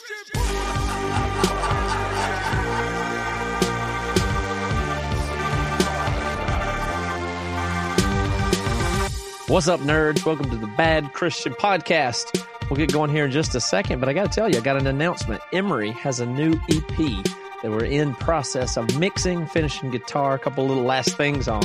What's up, nerds? Welcome to the Bad Christian Podcast. We'll get going here in just a second, but I got to tell you, I got an announcement. Emery has a new EP that we're in process of mixing, finishing guitar, a couple little last things on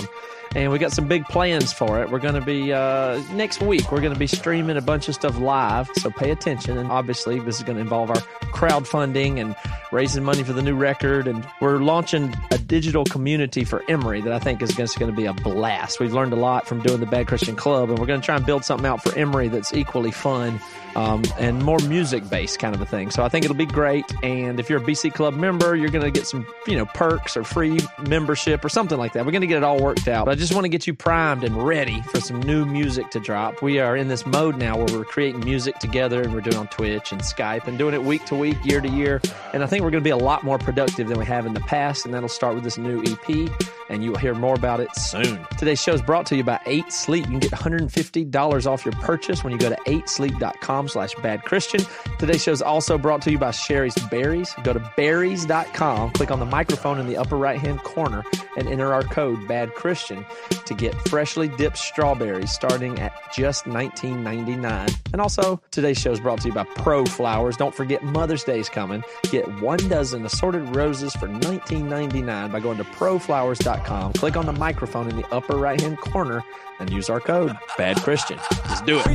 and we got some big plans for it. We're going to be uh, next week. We're going to be streaming a bunch of stuff live, so pay attention. And obviously, this is going to involve our crowdfunding and raising money for the new record. And we're launching a digital community for Emery that I think is just going to be a blast. We've learned a lot from doing the Bad Christian Club, and we're going to try and build something out for Emery that's equally fun um, and more music based kind of a thing. So I think it'll be great. And if you're a BC Club member, you're going to get some you know perks or free membership or something like that. We're going to get it all worked out. But I just want to get you primed and ready for some new music to drop. We are in this mode now where we're creating music together and we're doing on Twitch and Skype and doing it week to week, year to year. And I think we're going to be a lot more productive than we have in the past. And that'll start with this new EP. And you'll hear more about it soon. Today's show is brought to you by 8 Sleep. You can get $150 off your purchase when you go to 8sleep.com slash badchristian. Today's show is also brought to you by Shari's Berries. Go to berries.com, click on the microphone in the upper right hand corner, and enter our code BADCHRISTIAN to get freshly dipped strawberries starting at just $19.99. And also, today's show is brought to you by Pro Flowers. Don't forget Mother's Day is coming. Get one dozen assorted roses for $19.99 by going to proflowers.com. Click on the microphone in the upper right hand corner and use our code Bad Christian. Let's do it. Oh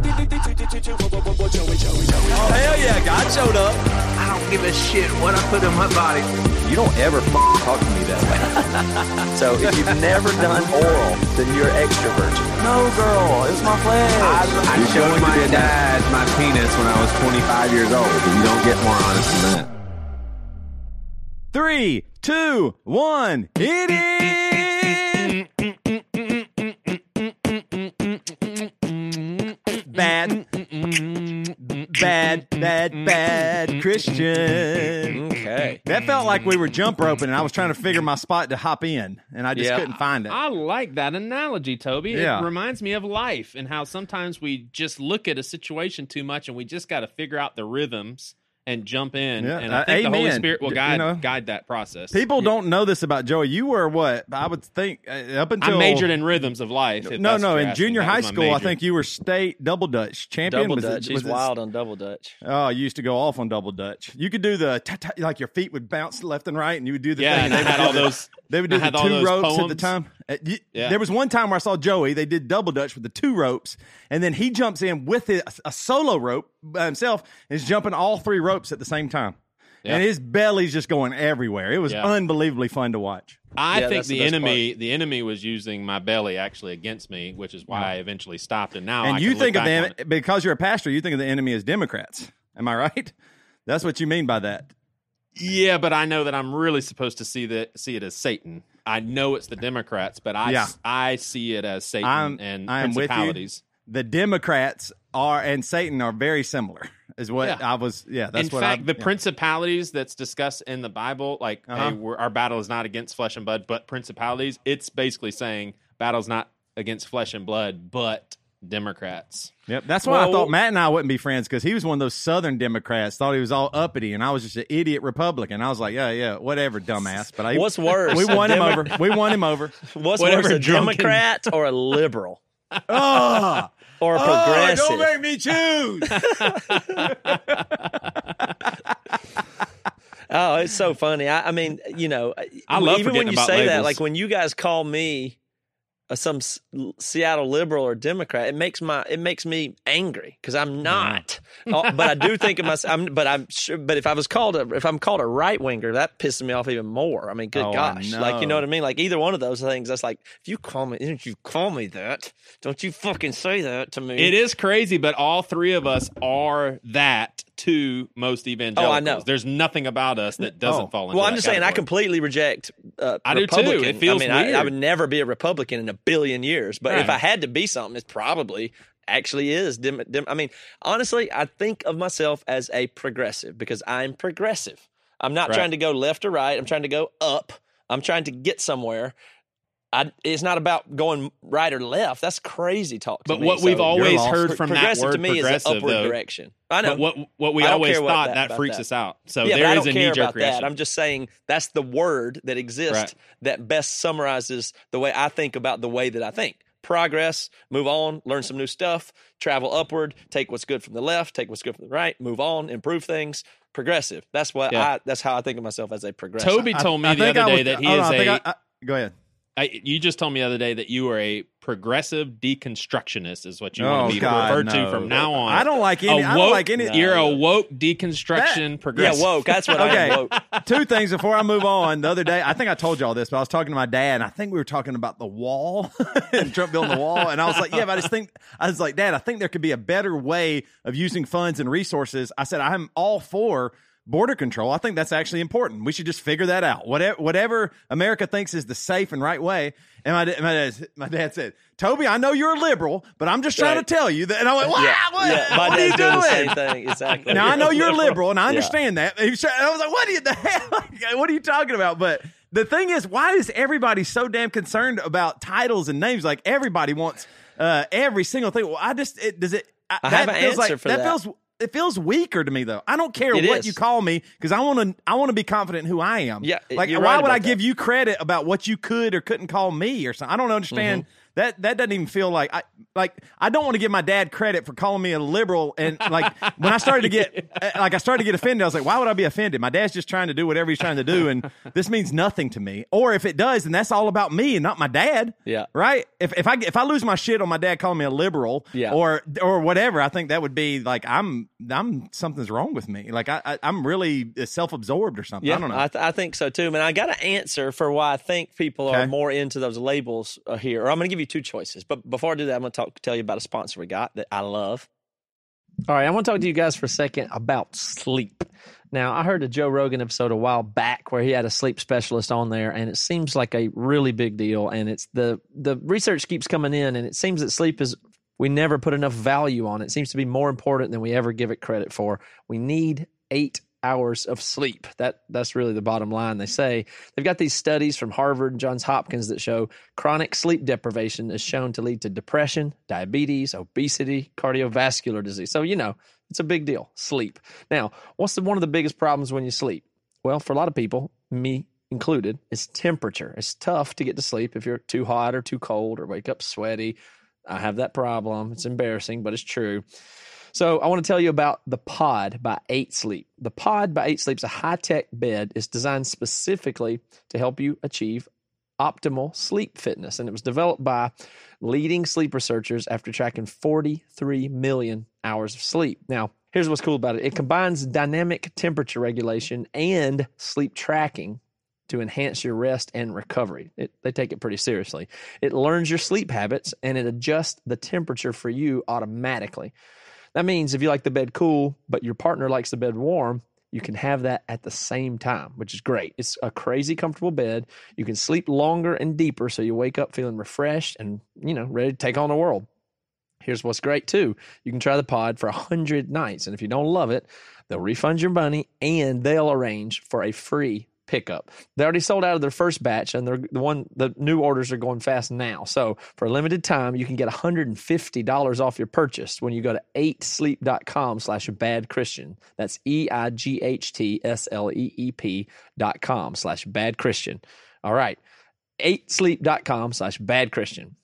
hell yeah, God showed up. I don't give a shit what I put in my body. You don't ever f- talk to me that way. so if you've never done oral, then you're extrovert. No, girl, it's my flesh. I, I showed my dad my penis when I was 25 years old. You don't get more honest than that. Three, two, one, hit it! Bad, mm-hmm. bad, mm-hmm. bad mm-hmm. Christian. Okay. That felt like we were jump roping, and I was trying to figure my spot to hop in, and I just Yeah. couldn't find it. I like that analogy, Toby. Yeah. It reminds me of life and how sometimes we just look at a situation too much and we just got to figure out the rhythms and jump in. Yeah, And I uh, the Holy. Spirit will You guide know, guide that process. People don't know this about Joey. You were what? I would think uh, up until I majored in rhythms of life. No, no. In junior high was my school, I think you were state double dutch champion. Double Was Dutch. He's was it- wild on double Dutch. Oh, you used to go off on double dutch. You could do the ta- ta- like your feet would bounce left and right, and you would do the Yeah, thing. and they I had all those. They would do the had all two those ropes at the time. Uh, Yeah. There was one time where I saw Joey. They did double dutch with the two ropes, and then he jumps in with it, a solo rope by himself, and is jumping all three ropes at the same time. Yeah. And his belly's just going everywhere. It was Yeah. unbelievably fun to watch. I Yeah, think the the, best enemy, the enemy was using my belly actually against me, which is why I eventually stopped. And now, and I you can think look of back them because you're a pastor. You think of the enemy as Democrats. Am I right? That's what you mean by that. Yeah, but I know that I'm really supposed to see that see it as Satan. I know it's the Democrats, but I Yeah. I see it as Satan I'm- and I am with you. principalities. The Democrats are and Satan are very similar. Is what Yeah. I was. Yeah, that's in what fact, I, the yeah. principalities that's discussed in the Bible, like Uh-huh. hey, we're, our battle is not against flesh and blood, but principalities. It's basically saying battle's not against flesh and blood, but Democrats. Yep, that's why I thought Matt and I wouldn't be friends because he was one of those Southern Democrats. Thought he was all uppity, and I was just an idiot Republican. I was like, yeah, yeah, whatever, dumbass. But I, What's worse? we won him over. We won him over. What's Whatever worse, a drunken- Democrat or a liberal oh, or a ah, progressive? don't make me choose. Oh, it's so funny. I, I mean, you know, I love even when you about say that, labels. like when you guys call me some S- Seattle liberal or Democrat, it makes my it makes me angry because I'm not. Oh, but I do think of myself. I'm, but I'm sure. But if I was called a if I'm called a right winger, that pisses me off even more. I mean, good Oh, gosh, like you know what I mean. Like either one of those things. That's like if you call me, if you call me that, don't you fucking say that to me. It is crazy, but all three of us are that to most evangelicals. Oh, I know. There's nothing about us that doesn't Oh. fall into Well, I'm just saying, I completely reject. Uh, I do too. Republican. It feels I mean, I, I would never be a Republican in a billion years. But if I had to be something, it's probably actually is. Dim, dim, I mean, honestly, I think of myself as a progressive because I'm progressive. I'm not Right. trying to go left or right. I'm trying to go up. I'm trying to get somewhere. I, it's not about going right or left. That's crazy talk. To But me. what we've always heard from that progressive word to me is progressive, an upward though, direction. I know. But what what we I always thought that- that, freaks that. us out. So yeah, but there I don't a care knee jerk about that. reaction. I'm just saying that's the word that exists Right. that best summarizes the way I think about the way that I think. Progress, move on, learn some new stuff, travel upward, take what's good from the left, take what's good from the right, move on, improve things. Progressive. That's what Yeah. I. That's how I think of myself as a progressive. Toby told me I the think other day would- that he is on, I a. think I- I- go ahead. I, you just told me the other day that you are a progressive deconstructionist, is what you Oh, want to be God, referred no. to from now on. I don't like any. A I don't like any. You're a woke deconstruction yeah, progressive. Yeah, woke. That's what Okay. I am. Woke. Two things before I move on. The other day, I think I told you all this, but I was talking to my dad, and I think we were talking about the wall and Trump building the wall. And I was like, "Yeah, but I just think I was like, Dad, I think there could be a better way of using funds and resources." I said, "I'm all for." Border control. I think that's actually important. We should just figure that out. Whatever, whatever America thinks is the safe and right way. And my, my, dad, my dad said, Toby, I know you're a liberal, but I'm just trying Right. to tell you that. And I went, wow, Yeah, what, yeah. My what are you doing the same thing. Exactly. Now I know you're liberal, and I Yeah. understand that. He was trying- I was like, "What are you the hell? What are you talking about?" But the thing is, why is everybody so damn concerned about titles and names? Like everybody wants uh, every single thing. Well, I just it, does it. I, I that have an feels answer like, for that. feels it feels weaker to me though. I don't care It what is. you call me because I want to I want to be confident in who I am. Yeah, like why right would I about give you credit about what you could or couldn't call me or something? I don't understand. Mm-hmm. That that doesn't even feel like I like I don't want to give my dad credit for calling me a liberal and like when I started to get uh, like I started to get offended I was like why would I be offended my dad's just trying to do whatever he's trying to do and this means nothing to me or if it does then that's all about me and not my dad Yeah. right if if I if I lose my shit on my dad calling me a liberal Yeah. or or whatever I think that would be like I'm I'm something's wrong with me like I, I I'm really self absorbed or something Yeah, I don't know I, th- I think so too. Man, I got an answer for why I think people are more into those labels uh, here. Or I'm going to give you two choices. But before I do that, I'm going to talk tell you about a sponsor we got that I love. All right, I want to talk to you guys for a second about sleep. Now, I heard a Joe Rogan episode a while back where he had a sleep specialist on there, and it seems like a really big deal. And it's the the research keeps coming in, and it seems that sleep is we never put enough value on it. It seems to be more important than we ever give it credit for. We need eight hours of sleep. That that's really the bottom line. They say they've got these studies from Harvard and Johns Hopkins that show chronic sleep deprivation is shown to lead to depression, diabetes, obesity, cardiovascular disease. So you know it's a big deal. Sleep. Now, what's the, one of the biggest problems when you sleep? Well, for a lot of people, me included, is temperature. It's tough to get to sleep if you're too hot or too cold or wake up sweaty. I have that problem. It's embarrassing, but it's true. So I want to tell you about the Pod by 8 Sleep. The Pod by 8 Sleep is a high-tech bed. It's designed specifically to help you achieve optimal sleep fitness and it was developed by leading sleep researchers after tracking 43 million hours of sleep. Now, here's what's cool about it. It combines dynamic temperature regulation and sleep tracking to enhance your rest and recovery. It, they take it pretty seriously. It learns your sleep habits and it adjusts the temperature for you automatically. That means if you like the bed cool, but your partner likes the bed warm, you can have that at the same time, which is great. It's a crazy comfortable bed. You can sleep longer and deeper so you wake up feeling refreshed and, you know, ready to take on the world. Here's what's great too. You can try the pod for 100 nights and if you don't love it, they'll refund your money and they'll arrange for a free pickup. They already sold out of their first batch and the one the new orders are going fast now. So for a limited time, you can get $150 off your purchase when you go to 8sleep.com slash bad Christian. That's E-I-G-H-T-S-L-E-E-P dot com slash bad Christian. All right. 8sleep.com slash bad Christian.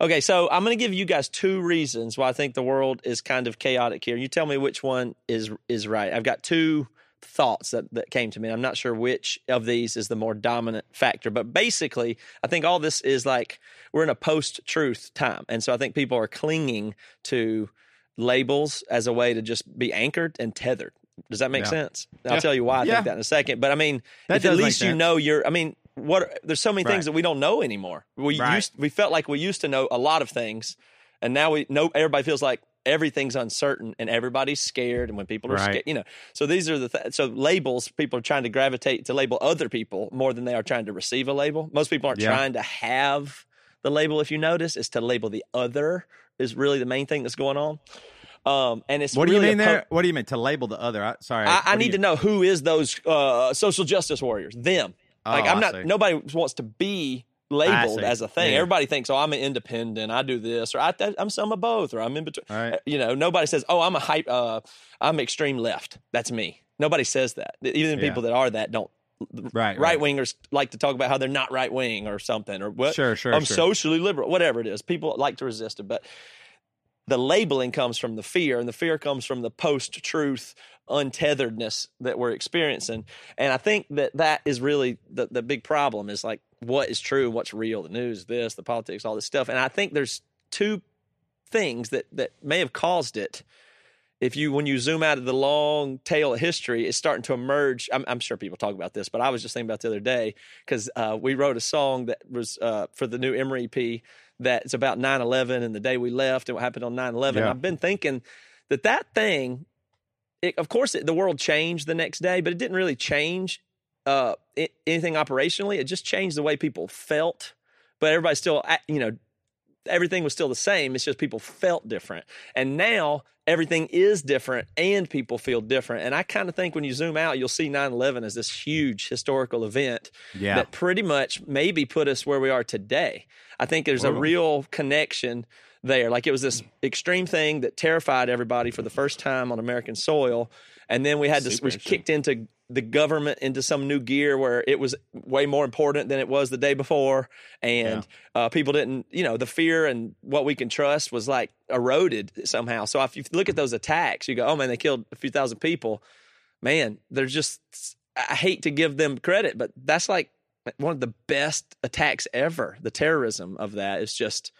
Okay, so I'm going to give you guys two reasons why I think the world is kind of chaotic here. You tell me which one is is right. I've got two thoughts that, that came to me. I'm not sure which of these is the more dominant factor, but basically, I think all this is like we're in a post-truth time, and so I think people are clinging to labels as a way to just be anchored and tethered. Does that make Yeah. sense? I'll Yeah. tell you why I Yeah. think that in a second. But I mean, at least you know you're. I mean, what? There's so many Right. things that we don't know anymore. We Right. used we felt like we used to know a lot of things, and now we know everybody feels like everything's uncertain and everybody's scared. And when people are Right. scared, you know, so these are the th- so labels. People are trying to gravitate to label other people more than they are trying to receive a label. Most people aren't Yeah. trying to have the label. If you notice, is to label the other is really the main thing that's going on. Um, and it's what do you really mean there what do you mean to label the other I, sorry I, I need you- to know who is those uh, social justice warriors. Them. Oh, Like I'm not. Nobody wants to be labeled as a thing. Yeah. Everybody thinks, "Oh, I'm an independent. I do this, or I, I'm some of both, or I'm in between." Right. You know, nobody says, "Oh, I'm a hype. Uh, I'm extreme left." That's me. Nobody says that. Even Yeah. people that are that don't. Right, Right wingers like to talk about how they're not right wing or something, or what? Sure, sure, I'm sure. socially liberal, whatever it is. People like to resist it, but the labeling comes from the fear, and the fear comes from the post truth untetheredness that we're experiencing. And I think that that is really the, the big problem is like what is true and what's real, the news, this, the politics, all this stuff. And I think there's two things that, that may have caused it. If you, when you zoom out of the long tail of history, it's starting to emerge. I'm, I'm sure people talk about this, but I was just thinking about the other day because uh, we wrote a song that was uh, for the new Emery EP that's about 9 11 and the day we left and what happened on 9 11. Yeah. I've been thinking that that thing, it, of course, it, the world changed the next day, but it didn't really change uh, it, anything operationally. It just changed the way people felt. But everybody still, you know, everything was still the same. It's just people felt different. And now everything is different and people feel different. And I kind of think when you zoom out, you'll see 9 11 as this huge historical event Yeah. that pretty much maybe put us where we are today. I think there's a real connection there. Like it was this extreme thing that terrified everybody for the first time on American soil. And then we had to, we kicked into the government into some new gear where it was way more important than it was the day before. And uh, people didn't, you know, the fear and what we can trust was like eroded somehow. So if you look at those attacks, you go, oh man, they killed a few thousand people. Man, they're just, I hate to give them credit, but that's like one of the best attacks ever. The terrorism of that is just,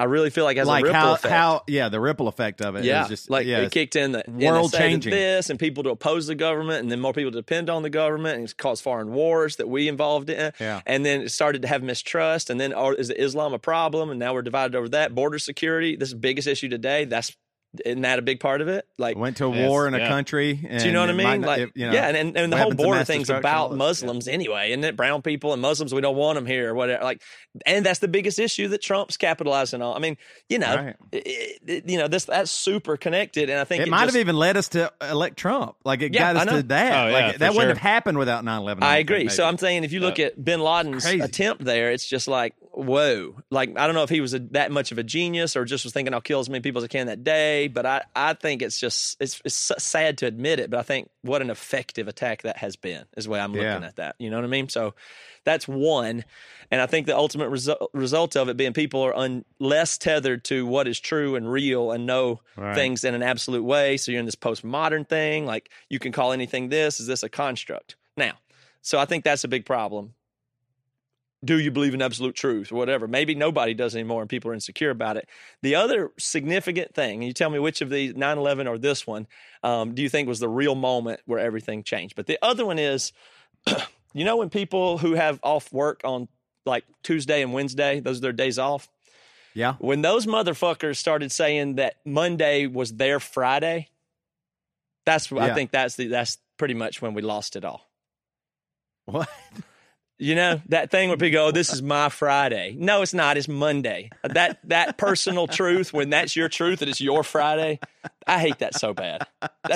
I really feel like it has like a ripple how effect. how yeah the ripple effect of it. Yeah, is just like yeah, it kicked in the world changing. this, and people to oppose the government, and then more people to depend on the government, and it's caused foreign wars that we involved in. Yeah. and then it started to have mistrust, and then oh, is Islam a problem? And now we're divided over that. Border security, this is the biggest issue today. That's isn't that a big part of it? Like, went to a war in a yeah. country. And do you know what I mean? not- Like, it- you know, yeah, and, and, and the whole border thing's about that. Muslims anyway, isn't it? Brown people and Muslims, we don't want them here or whatever. Like, and that's the biggest issue that Trump's capitalizing on. I mean, you know, Right. it- it- you know, this that's super connected, and I think It, it, might just- have even led us to elect Trump. Like it Yeah, got us to that. Oh, yeah, like for that wouldn't have happened without 9-11. I agree. think, So. I'm saying if you look at Bin Laden's attempt there, it's just like whoa. Like I don't know if he was a, that much of a genius or just was thinking I'll kill as many people as I can that day. But I, I think it's just it's, it's sad to admit it. But I think what an effective attack that has been is the way I'm looking Yeah. at that. You know what I mean? So that's one. And I think the ultimate resu- result of it being people are un- less tethered to what is true and real and know Right. things in an absolute way. So you're in this postmodern thing. Like you can call anything this. Is this a construct? Now, so I think that's a big problem. Do you believe in absolute truth or whatever? Maybe nobody does anymore and people are insecure about it. The other significant thing, and you tell me which of these, 9 11 or this one, um, do you think was the real moment where everything changed? But the other one is, you know, when people who have off work on like Tuesday and Wednesday, those are their days off, yeah. when those motherfuckers started saying that Monday was their Friday, that's I think that's the that's pretty much when we lost it all. What? You know that thing where people go, oh, "This is my Friday." No, it's not. It's Monday. That that personal truth when that's your truth and it's your Friday. I hate that so bad.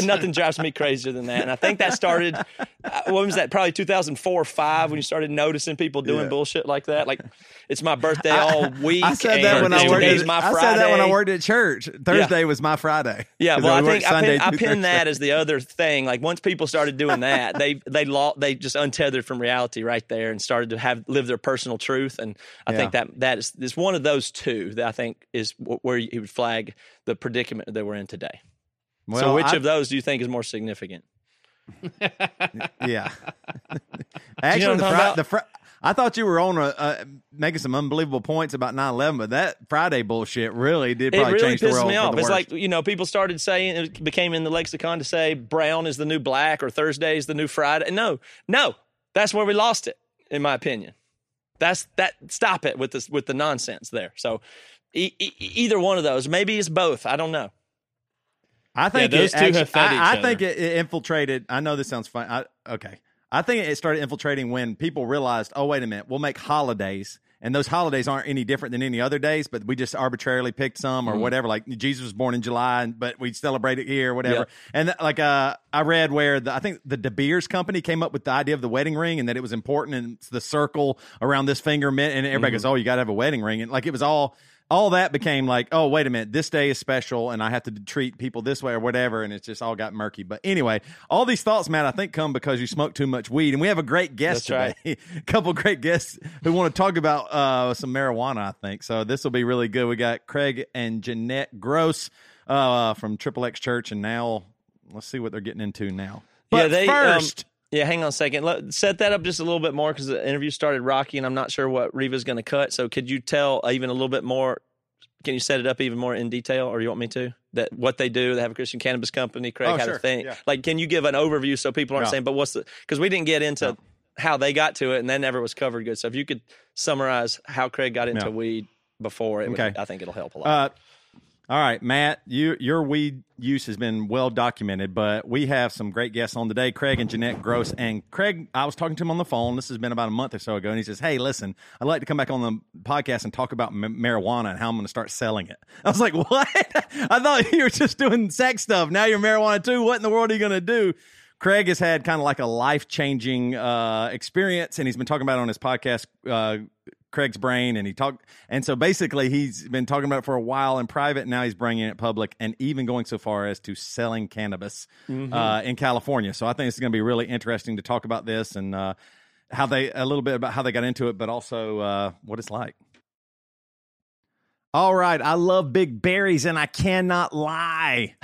Nothing drives me crazier than that. And I think that started. uh, When was that? Probably 2004 or five when you started noticing people doing Yeah. bullshit like that. Like it's my birthday all week. I said that when I worked. At, my I said that when I worked at church. Thursday was my Friday. Yeah. well, I think I pin, I pin that as the other thing. Like once people started doing that, they they law they just untethered from reality right there and started to have live their personal truth. And I think that that is is one of those two that I think is where he would flag the predicament that we're in today. so, which I- of those do you think is more significant? Yeah. Actually, I'm the, talking Fri- the Fri- I thought you were on a, uh, making some unbelievable points about 9-11, but that Friday bullshit really did It really change the world me off. the It's worst. like you know, people started saying it became in the lexicon to say brown is the new black or Thursday is the new Friday. No, no, that's where we lost it, in my opinion. That's that. Stop it with this with the nonsense there. So, e- e- either one of those, maybe it's both. I don't know. I think those it two actu- have fed I, each I think it, it infiltrated. I know this sounds fun. I, okay, I think it started infiltrating when people realized, oh wait a minute, we'll make holidays and those holidays aren't any different than any other days, but we just arbitrarily picked some or whatever. Like Jesus was born in July, but we celebrate it here, or whatever. Yeah. And th- like uh, I read where the, I think the De Beers company came up with the idea of the wedding ring and that it was important and it's the circle around this finger meant, and everybody goes, "Oh, you got to have a wedding ring," and like it was all. All that became like, oh, wait a minute, this day is special and I have to treat people this way or whatever. And it's just all got murky. But anyway, all these thoughts, Matt, I think come because you smoke too much weed. And we have a great guest That's today. a couple great guests who want to talk about uh, some marijuana, I think. So this will be really good. We got Craig and Jeanette Gross uh, from Triple X Church. And now let's see what they're getting into now. But yeah, they um, first, yeah, hang on a second. Let, set that up just a little bit more because the interview started rocky, and I'm not sure what Reva's going to cut. So, could you tell uh, even a little bit more? Can you set it up even more in detail, or you want me to? That what they do? They have a Christian cannabis company. Craig Oh, had sure. a thing. Yeah. Like, can you give an overview so people aren't saying, "But what's the?" Because we didn't get into how they got to it, and that never was covered good. So, if you could summarize how Craig got into weed before, it would, Okay. I think it'll help a lot. Uh, all right, Matt, you, your weed use has been well documented, but we have some great guests on today, Craig and Jeanette Gross. And Craig, I was talking to him on the phone. This has been about a month or so ago, and he says, "Hey, listen, I'd like to come back on the podcast and talk about m- marijuana and how I'm going to start selling it." I was like, "What? I thought you were just doing sex stuff. Now you're marijuana too. What in the world are you going to do?" Craig has had kind of like a life changing uh, experience, and he's been talking about it on his podcast, uh, Craig's Brain, and he talked. And so basically, he's been talking about it for a while in private. And now he's bringing it public, and even going so far as to selling cannabis uh, in California. So I think it's going to be really interesting to talk about this and uh, how they a little bit about how they got into it, but also uh, what it's like. All right, I love big berries, and I cannot lie.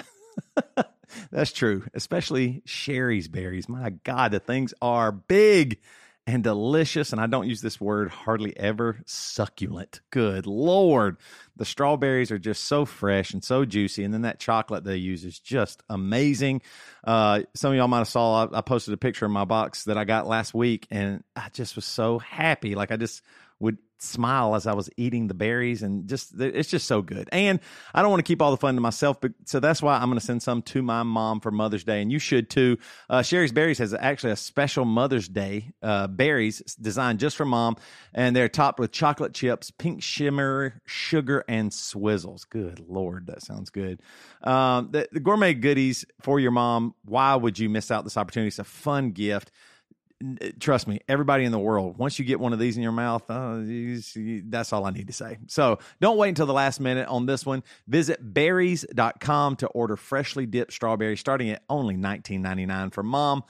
That's true, especially Shari's berries. My God, the things are big and delicious. And I don't use this word hardly ever succulent. Good Lord. The strawberries are just so fresh and so juicy. And then that chocolate they use is just amazing. Uh, some of y'all might have saw I, I posted a picture in my box that I got last week, and I just was so happy. Like I just would smile as I was eating the berries and just it's just so good. And I don't want to keep all the fun to myself, but so that's why I'm going to send some to my mom for Mother's Day, and you should too. Uh, Shari's Berries has actually a special Mother's Day uh, berries designed just for mom, and they're topped with chocolate chips, pink shimmer, sugar, and swizzles. Good lord, that sounds good. Um, the, the gourmet goodies for your mom. Why would you miss out this opportunity? It's a fun gift trust me, everybody in the world, once you get one of these in your mouth, uh, you- you- that's all I need to say. So don't wait until the last minute on this one. Visit berries.com to order freshly dipped strawberries starting at only $19.99 for mom.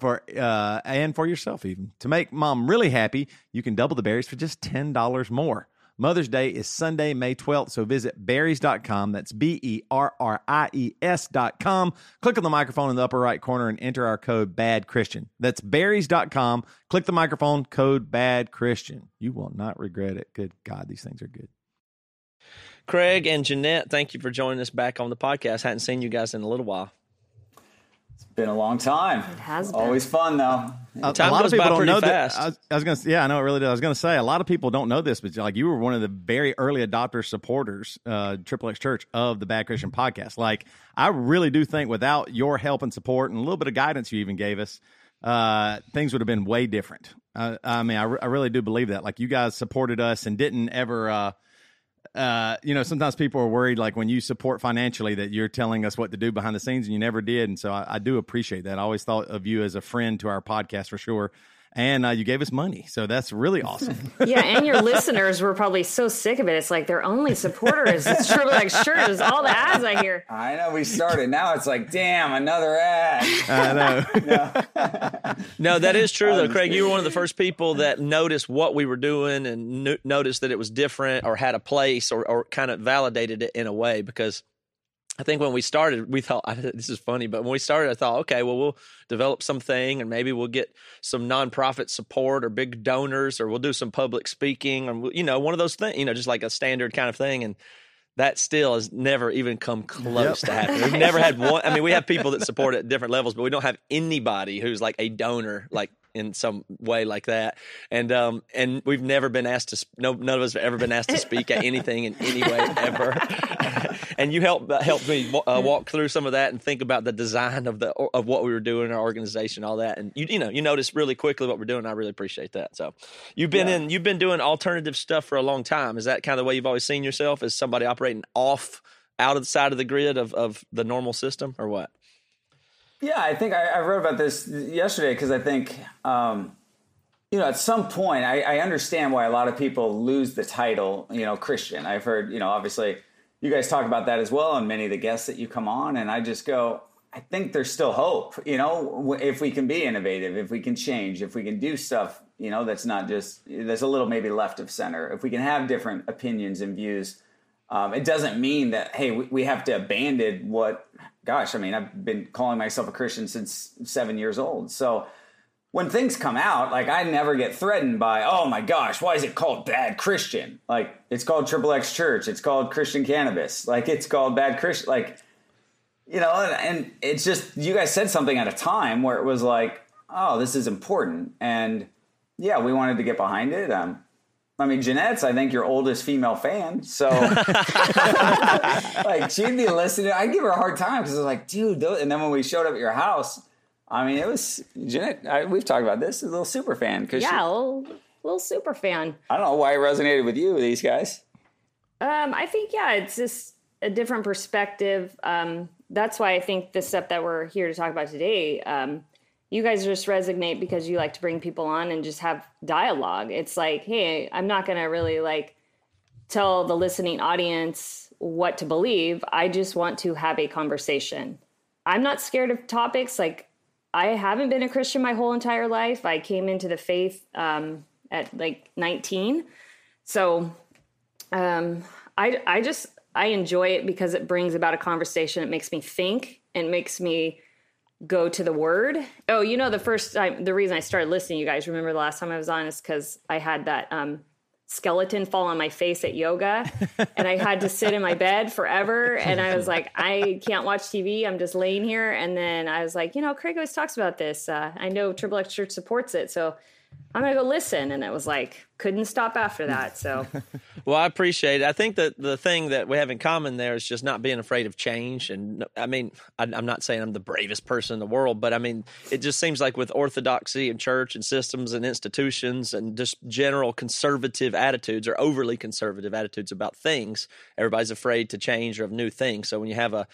For uh, and for yourself even to make mom really happy, you can double the berries for just ten dollars more. Mother's Day is Sunday, May 12th, so visit berries.com. That's B E R R I E S.com. Click on the microphone in the upper right corner and enter our code BAD Christian. That's berries.com. Click the microphone, code BAD Christian. You will not regret it. Good God, these things are good. Craig and Jeanette, thank you for joining us back on the podcast. Hadn't seen you guys in a little while. It's been a long time. It has been. Always fun though. A, Time a lot goes of people don't know fast. that. I was, I was going to, yeah, I know it really does. I was going to say a lot of people don't know this, but like you were one of the very early adopter supporters, uh, Triple X Church of the Bad Christian podcast. Like I really do think without your help and support and a little bit of guidance you even gave us, uh, things would have been way different. Uh, I mean, I, re- I really do believe that. Like you guys supported us and didn't ever. Uh, you know, sometimes people are worried, like when you support financially, that you're telling us what to do behind the scenes, and you never did. And so I, I do appreciate that. I always thought of you as a friend to our podcast for sure. And uh, you gave us money, so that's really awesome. Yeah, and your listeners were probably so sick of it. It's like their only supporter is it's Triple X shirt. Is all the ads I hear. I know we started. Now it's like, damn, another ad. I know. No, that is true though, Craig. You were one of the first people that noticed what we were doing and kn- noticed that it was different or had a place or, or kind of validated it in a way because I think when we started, we thought this is funny, but when we started, I thought, okay, well, we'll develop something and maybe we'll get some nonprofit support or big donors or we'll do some public speaking or you know one of those things, you know, just like a standard kind of thing and. That still has never even come close to happening. We've never had one. I mean, we have people that support at different levels, but we don't have anybody who's like a donor, like in some way like that. And um and we've never been asked to. No, none of us have ever been asked to speak at anything in any way ever. and you helped helped me uh, walk through some of that and think about the design of the of what we were doing in our organization, all that. And you you know you notice really quickly what we're doing. I really appreciate that. So you've been in you've been doing alternative stuff for a long time. Is that kind of the way you've always seen yourself as somebody operating off out of the side of the grid of of the normal system, or what? Yeah, I think I, I wrote about this yesterday because I think, um, you know, at some point, I, I understand why a lot of people lose the title, you know, Christian. I've heard, you know, obviously you guys talk about that as well, and many of the guests that you come on, and I just go, I think there's still hope, you know, if we can be innovative, if we can change, if we can do stuff, you know, that's not just, there's a little maybe left of center, if we can have different opinions and views. Um, it doesn't mean that hey we, we have to abandon what gosh i mean i've been calling myself a christian since seven years old. So when things come out like i never get threatened by oh my gosh why is it called bad christian? Like it's called triple x church. It's called christian cannabis. Like it's called bad christian like you know and, and it's just you guys said something at a time where it was like oh this is important. And yeah we wanted to get behind it. Um, I mean, Jeanette's, I think, your oldest female fan. So, like, she'd be listening. I'd give her a hard time because I was like, dude. Those, and then when we showed up at your house, I mean, it was Jeanette. I, we've talked about this. A little super fan because Yeah, a little, little super fan. I don't know why it resonated with you, these guys. Um, I think yeah, it's just a different perspective. Um, that's why I think the stuff that we're here to talk about today, um, you guys just resonate because you like to bring people on and just have dialogue. It's like, hey, I'm not gonna really like tell the listening audience what to believe. I just want to have a conversation. I'm not scared of topics. Like I haven't been a Christian my whole entire life. I came into the faith um, at like 19, so um, I I just I enjoy it because it brings about a conversation. It makes me think. It makes me go to the word. Oh, you know, the first time, the reason I started listening, you guys remember the last time I was on is because I had that um, skeleton fall on my face at yoga and I had to sit in my bed forever. And I was like, I can't watch TV. I'm just laying here. And then I was like, you know, Craig always talks about this. Uh, I know Triple X Church supports it. So I'm to go listen. And it was like, couldn't stop after that. So Well, I appreciate it. I think that the thing that we have in common there is just not being afraid of change. And I mean, I, I'm not saying I'm the bravest person in the world, but I mean, it just seems like with orthodoxy and church and systems and institutions and just general conservative attitudes or overly conservative attitudes about things, everybody's afraid to change or of new things. So when you have a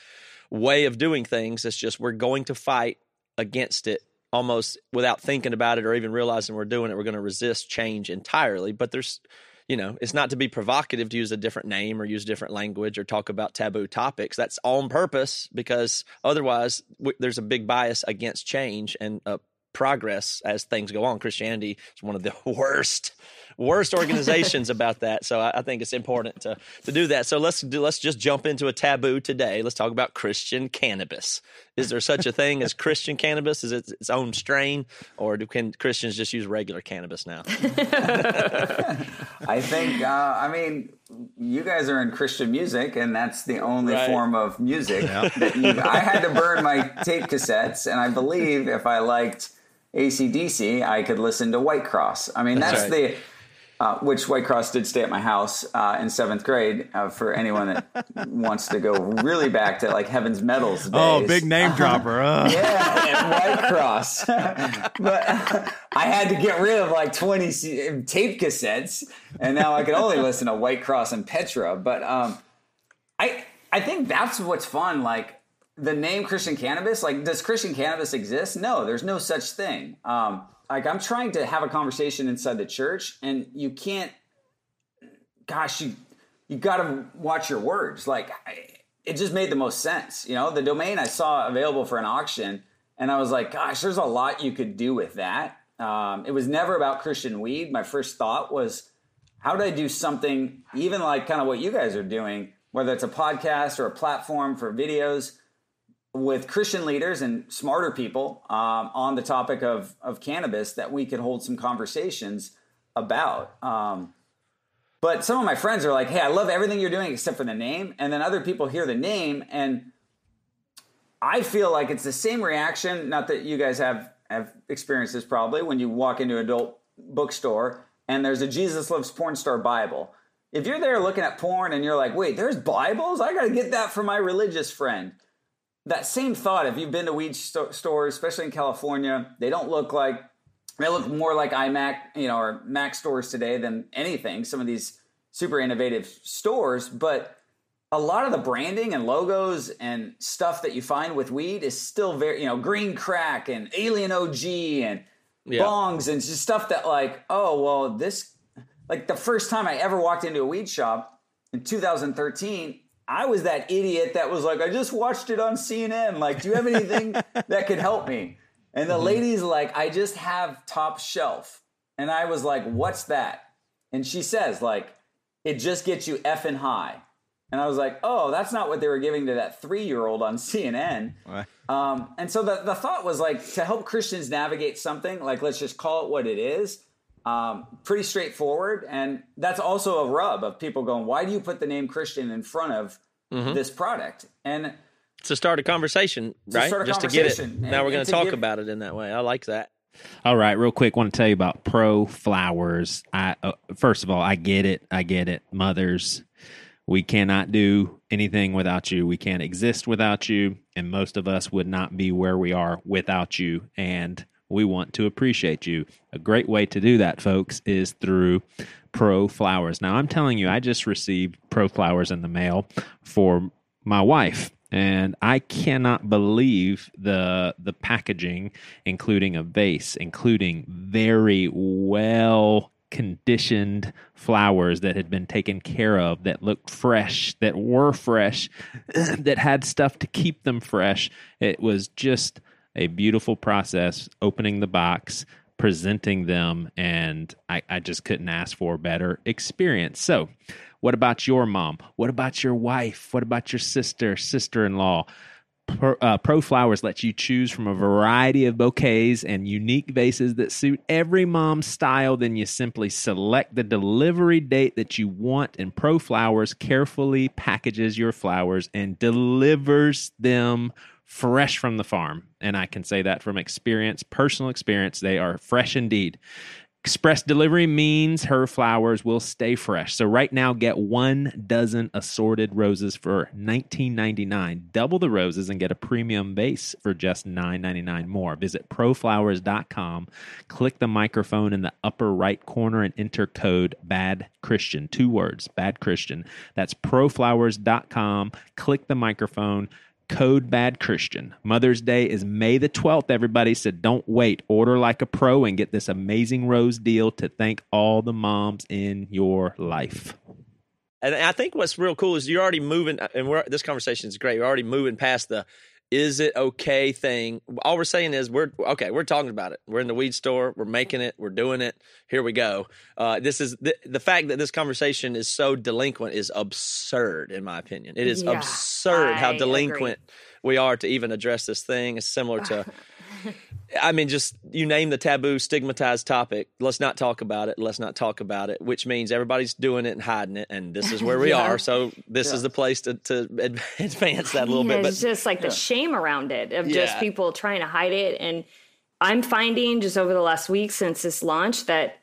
way of doing things, it's just we're going to fight against it almost without thinking about it or even realizing we're doing it. We're going to resist change entirely. But there's you know, it's not to be provocative to use a different name or use different language or talk about taboo topics. That's on purpose because otherwise w- there's a big bias against change and uh, progress as things go on. Christianity is one of the worst worst organizations about that. So I, I think it's important to to do that. So let's do let's just jump into a taboo today. Let's talk about Christian cannabis. Is there such a thing as Christian cannabis? Is it its own strain, or do can Christians just use regular cannabis now? I think, uh, I mean, you guys are in Christian music, and that's the only Right. form of music that you. I had to burn my tape cassettes, and I believe if I liked ACDC, I could listen to White Cross. I mean, that's, right. Uh, which White Cross did stay at my house uh, in seventh grade. Uh, for anyone that wants to go really back to like Heaven's Metal days. Oh, big name dropper. Uh. Yeah, White Cross. but I had to get rid of like 20 C- tape cassettes, and now I can only listen to White Cross and Petra. But um, I I think that's what's fun. Like the name Christian Cannabis. Like, does Christian Cannabis exist? No, there's no such thing. Um, like I'm trying to have a conversation inside the church, and you can't. Gosh, you you got to watch your words. Like I, it just made the most sense. You know, the domain I saw available for an auction, and I was like, gosh, there's a lot you could do with that. Um, it was never about Christian weed. My first thought was, how do I do something even like kind of what you guys are doing, whether it's a podcast or a platform for videos with Christian leaders and smarter people um, on the topic of, of cannabis that we could hold some conversations about. Um, but some of my friends are like, hey, I love everything you're doing except for the name. And then other people hear the name and I feel like it's the same reaction. Not that you guys have have experienced this probably when you walk into an adult bookstore and there's a Jesus Loves Porn Star Bible. If you're there looking at porn and you're like, wait, there's Bibles? I got to get that for my religious friend. That same thought, if you've been to weed sto- stores, especially in California, they don't look like, they look more like iMac, you know, or Mac stores today than anything. Some of these super innovative stores, but a lot of the branding and logos and stuff that you find with weed is still very, you know, green crack and alien OG and Yeah. bongs and just stuff that like, oh, well, this, like the first time I ever walked into a weed shop in 2013, I was that idiot that was like, I just watched it on CNN. Like, do you have anything that could help me? And the lady's like, I just have top shelf. And I was like, what's that? And she says, like, it just gets you effing high. And I was like, oh, that's not what they were giving to that three year old on CNN. Um, and so the, the thought was like to help Christians navigate something, like let's just call it what it is. Um, pretty straightforward. And that's also a rub of people going, why do you put the name Christian in front of this product? And to start a conversation, To right? start a Just to get it. conversation, Now we're going to to talk give- about it in that way. I like that. All right, real quick, want to tell you about Pro Flowers. I uh, first of all, I get it. I get it. Mothers, we cannot do anything without you. We can't exist without you, and most of us would not be where we are without you. And we want to appreciate you. A great way to do that, folks, is through Pro Flowers. Now, I'm telling you, I just received Pro Flowers in the mail for my wife and I cannot believe the the packaging, including a vase, including very well conditioned flowers that had been taken care of, that looked fresh, that were fresh, that had stuff to keep them fresh. It was just a beautiful process opening the box presenting them and I, I just couldn't ask for a better experience so what about your mom? What about your wife? What about your sister, sister in law? Pro, uh, Pro Flowers lets you choose from a variety of bouquets and unique vases that suit every mom's style. Then you simply select the delivery date that you want, and Pro Flowers carefully packages your flowers and delivers them fresh from the farm. And I can say that from experience, personal experience. They are fresh indeed. Express delivery means her flowers will stay fresh. So right now, get one dozen assorted roses for $19.99. Double the roses and get a premium vase for just $9.99 more. Visit proflowers.com. Click the microphone in the upper right corner and enter code BAD Christian. Two words, BAD Christian. That's proflowers.com. Click the microphone. Code Bad Christian. Mother's Day is May the 12th, everybody, so don't wait. Order like a pro and get this amazing rose deal to thank all the moms in your life. And I think what's real cool is you're already moving, and we're, this conversation is great. You're already moving past the is it okay thing. All we're saying is we're okay. We're talking about it. We're in the weed store. We're making it. We're doing it. Here we go. Uh, this is the, the fact that this conversation is so delinquent is absurd, in my opinion. It is Yeah, absurd how I delinquent we are to even address this thing. It's similar to. I mean, just you name the taboo, stigmatized topic. Let's not talk about it. Let's not talk about it, which means everybody's doing it and hiding it. And this is where we Yeah. are. So this is the place to, to advance that a little Yeah, bit. it's But just like the shame around it of just people trying to hide it. And I'm finding just over the last week since this launch that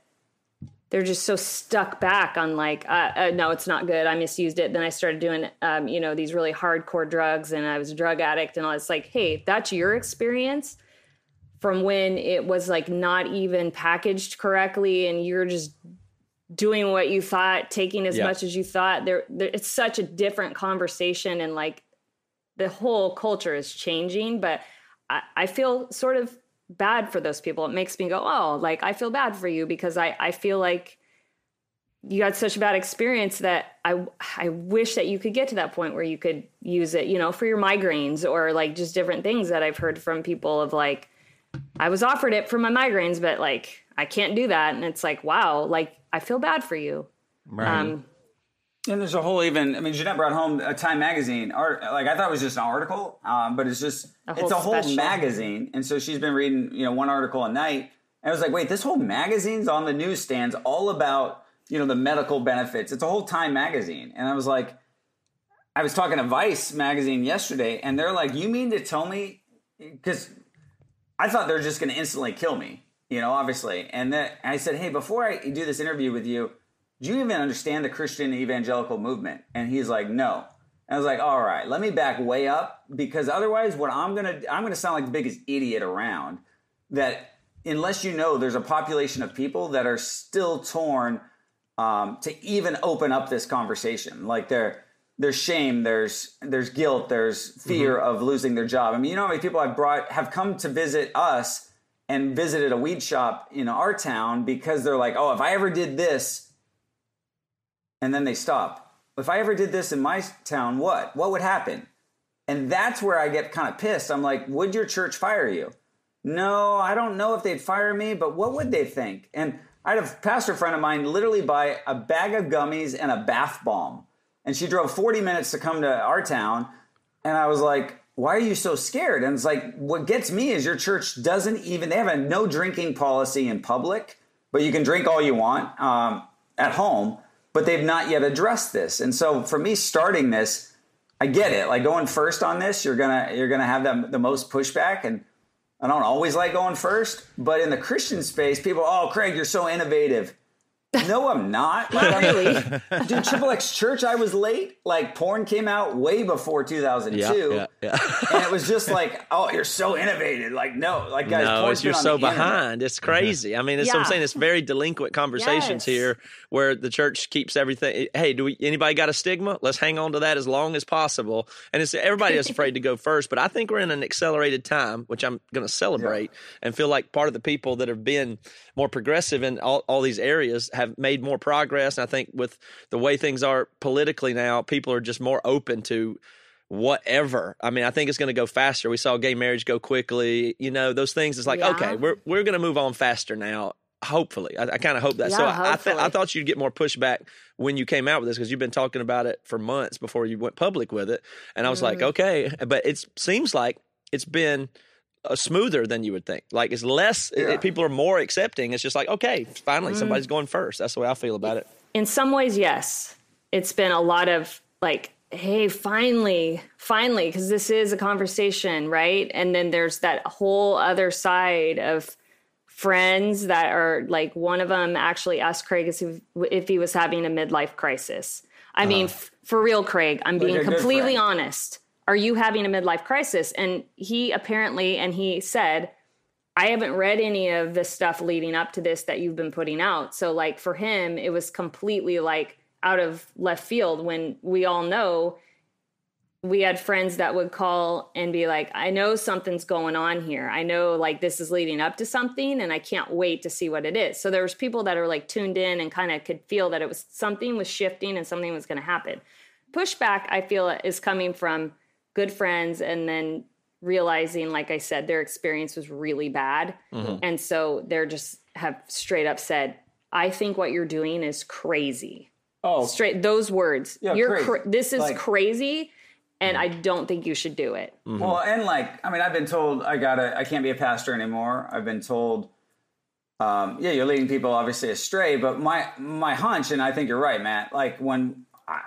they're just so stuck back on like, uh, uh, no, it's not good. I misused it. Then I started doing, um, you know, these really hardcore drugs, and I was a drug addict, and all. It's like, hey, that's your experience from when it was like not even packaged correctly, and you're just doing what you thought, taking as Yeah. much as you thought. There, there, it's such a different conversation, and like the whole culture is changing. But I, I feel sort of bad for those people. It makes me go, oh, like I feel bad for you because I, I feel like you had such a bad experience that I, I wish that you could get to that point where you could use it, you know, for your migraines or like just different things that I've heard from people of like, I was offered it for my migraines, but like I can't do that. And it's like, wow, like I feel bad for you. Um, And there's a whole even. I mean, Jeanette brought home a Time magazine art. Like I thought it was just an article, um, but it's just A it's a whole special. magazine. And so she's been reading, you know, one article a night. And I was like, wait, this whole magazine's on the newsstands, all about you know the medical benefits. It's a whole Time magazine. And I was like, I was talking to Vice magazine yesterday, and they're like, you mean to tell me? Because I thought they're just going to instantly kill me, you know, obviously. And then I said, hey, before I do this interview with you, do you even understand the Christian evangelical movement? And he's like, no. And I was like, all right, let me back way up because otherwise, what I'm gonna I'm gonna sound like the biggest idiot around. That unless you know there's a population of people that are still torn um, to even open up this conversation, like there there's shame, there's there's guilt, there's fear mm-hmm. of losing their job. I mean, you know how many people I've brought have come to visit us and visited a weed shop in our town because they're like, oh, if I ever did this, and then they stop. If I ever did this in my town, what? What would happen? And that's where I get kind of pissed. I'm like, would your church fire you? No, I don't know if they'd fire me, but what would they think? And I had a pastor friend of mine literally buy a bag of gummies and a bath bomb. And she drove 40 minutes to come to our town. And I was like, why are you so scared? And it's like, what gets me is your church doesn't even, they have a no drinking policy in public, but you can drink all you want um, at home but they've not yet addressed this. And so for me starting this, I get it. Like going first on this, you're gonna you're gonna have the, the most pushback, and I don't always like going first. But in the Christian space, people, oh, Craig, you're so innovative. No, I'm not. Like, really. dude, Triple X Church, I was late. Like porn came out way before 2002, Yeah, yeah, yeah. and it was just like, oh, you're so innovative. Like no, like guys, no, you're so the internet. behind. It's crazy. I mean, it's what I'm saying. It's very delinquent conversations Yes. here, where the church keeps everything. Hey, do we, anybody got a stigma? Let's hang on to that as long as possible. And it's everybody is afraid to go first. But I think we're in an accelerated time, which I'm going to celebrate and feel like part of the people that have been more progressive in all, all these areas have made more progress. And I think with the way things are politically now, people are just more open to whatever. I mean, I think it's going to go faster. We saw gay marriage go quickly. You know, those things. It's like, Yeah. okay, we're we're going to move on faster now. Hopefully, I, I kind of hope that. so Yeah, I, I, th- I thought you'd get more pushback when you came out with this because you've been talking about it for months before you went public with it. And I was like, Mm-hmm. okay, but it seems like it's been uh, smoother than you would think. Like it's less. it- people are more accepting. It's just like, okay, finally, Mm-hmm. somebody's going first. That's the way I feel about it. in some ways, yes. It's been a lot of like, hey, finally, finally, because this is a conversation, right? And then there's that whole other side of friends that are like, one of them actually asked Craig if he, if he was having a midlife crisis. I mean, f- for real, Craig, I'm being completely honest. Are you having a midlife crisis? And he apparently, and he said, I haven't read any of the stuff leading up to this that you've been putting out. So, like, for him, it was completely like out of left field when we all know we had friends that would call and be like, I know something's going on here. I know like this is leading up to something and I can't wait to see what it is. So, there was people that are like tuned in and kind of could feel that it was something was shifting and something was going to happen. Pushback, I feel, is coming from good friends and then realizing like i said their experience was really bad mm-hmm. and so they're just have straight up said i think what you're doing is crazy Oh, straight those words Yeah, you're crazy. cra- this is Like- crazy and i don't think you should do it Well, and like, I mean, I've been told I gotta, I can't be a pastor anymore. I've been told, um, yeah, you're leading people obviously astray. But my my hunch, and I think you're right, Matt. Like when I,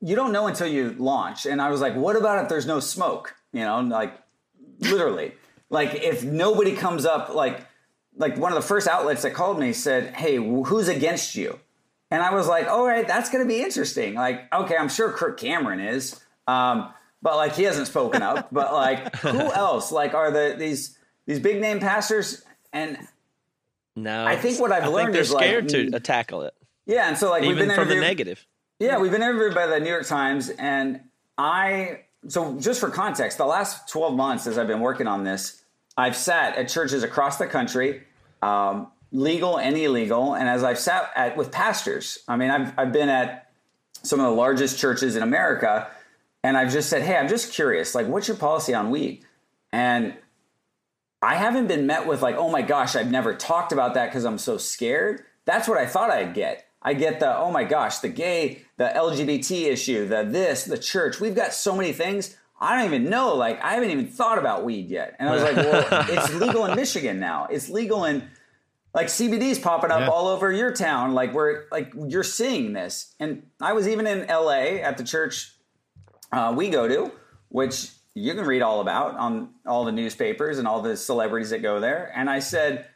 you don't know until you launch, and I was like, what about if there's no smoke? You know, like literally, like if nobody comes up, like like one of the first outlets that called me said, hey, who's against you? And I was like, all right, that's going to be interesting. Like, okay, I'm sure Kirk Cameron is, um, but like he hasn't spoken up. but like, who else? Like, are the these these big name pastors? And No, I think what I've I learned they're is, like, scared to mm, tackle it, yeah, and so like we've been from the negative. Yeah, we've been interviewed by the New York Times, and I. So just for context, the last twelve months as I've been working on this, I've sat at churches across the country, um, legal and illegal, and as I've sat at with pastors. I mean, I've I've been at some of the largest churches in America, and I've just said, "Hey, I'm just curious. Like, what's your policy on weed?" And I haven't been met with like, "Oh my gosh, I've never talked about that because I'm so scared." That's what I thought I'd get. I get the, "Oh my gosh, the gay, the LGBT issue, the this, the church. We've got so many things." I don't even know. Like, I haven't even thought about weed yet. And I was like, "Well, it's legal in Michigan now. It's legal in." like CBD's popping up Yeah. all over your town. Like we're like you're seeing this, and I was even in LA at the church uh, we go to, which you can read all about on all the newspapers and all the celebrities that go there. And I said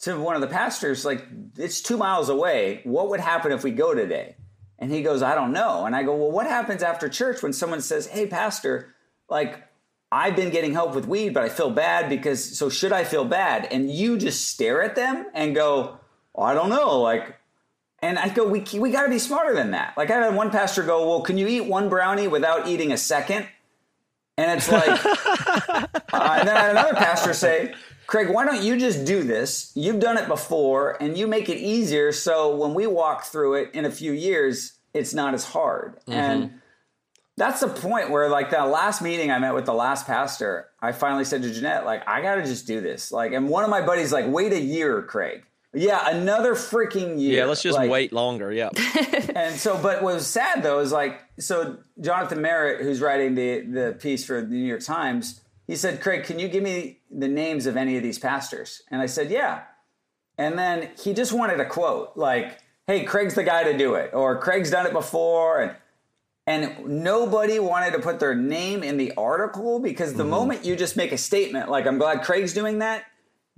to one of the pastors, like, it's two miles away. What would happen if we go today? And he goes, I don't know. And I go, well, what happens after church when someone says, hey, pastor, like, I've been getting help with weed, but I feel bad because, so should I feel bad? And you just stare at them and go, well, I don't know. Like, and I go, we, we got to be smarter than that. Like, I had one pastor go, well, can you eat one brownie without eating a second? And it's like, uh, and then I had another pastor say, Craig, why don't you just do this? You've done it before and you make it easier. So when we walk through it in a few years, it's not as hard. Mm-hmm. And that's the point where, like, that last meeting I met with the last pastor, I finally said to Jeanette, like, I got to just do this. Like, and one of my buddies, like, wait a year, Craig. Yeah, another freaking year. Yeah, let's just like, wait longer. Yeah. and so, but what was sad though is like, so Jonathan Merritt, who's writing the the piece for the New York Times, he said, Craig, can you give me the names of any of these pastors? And I said, yeah. And then he just wanted a quote like, hey, Craig's the guy to do it, or Craig's done it before. And, and nobody wanted to put their name in the article because the mm-hmm. moment you just make a statement like, I'm glad Craig's doing that,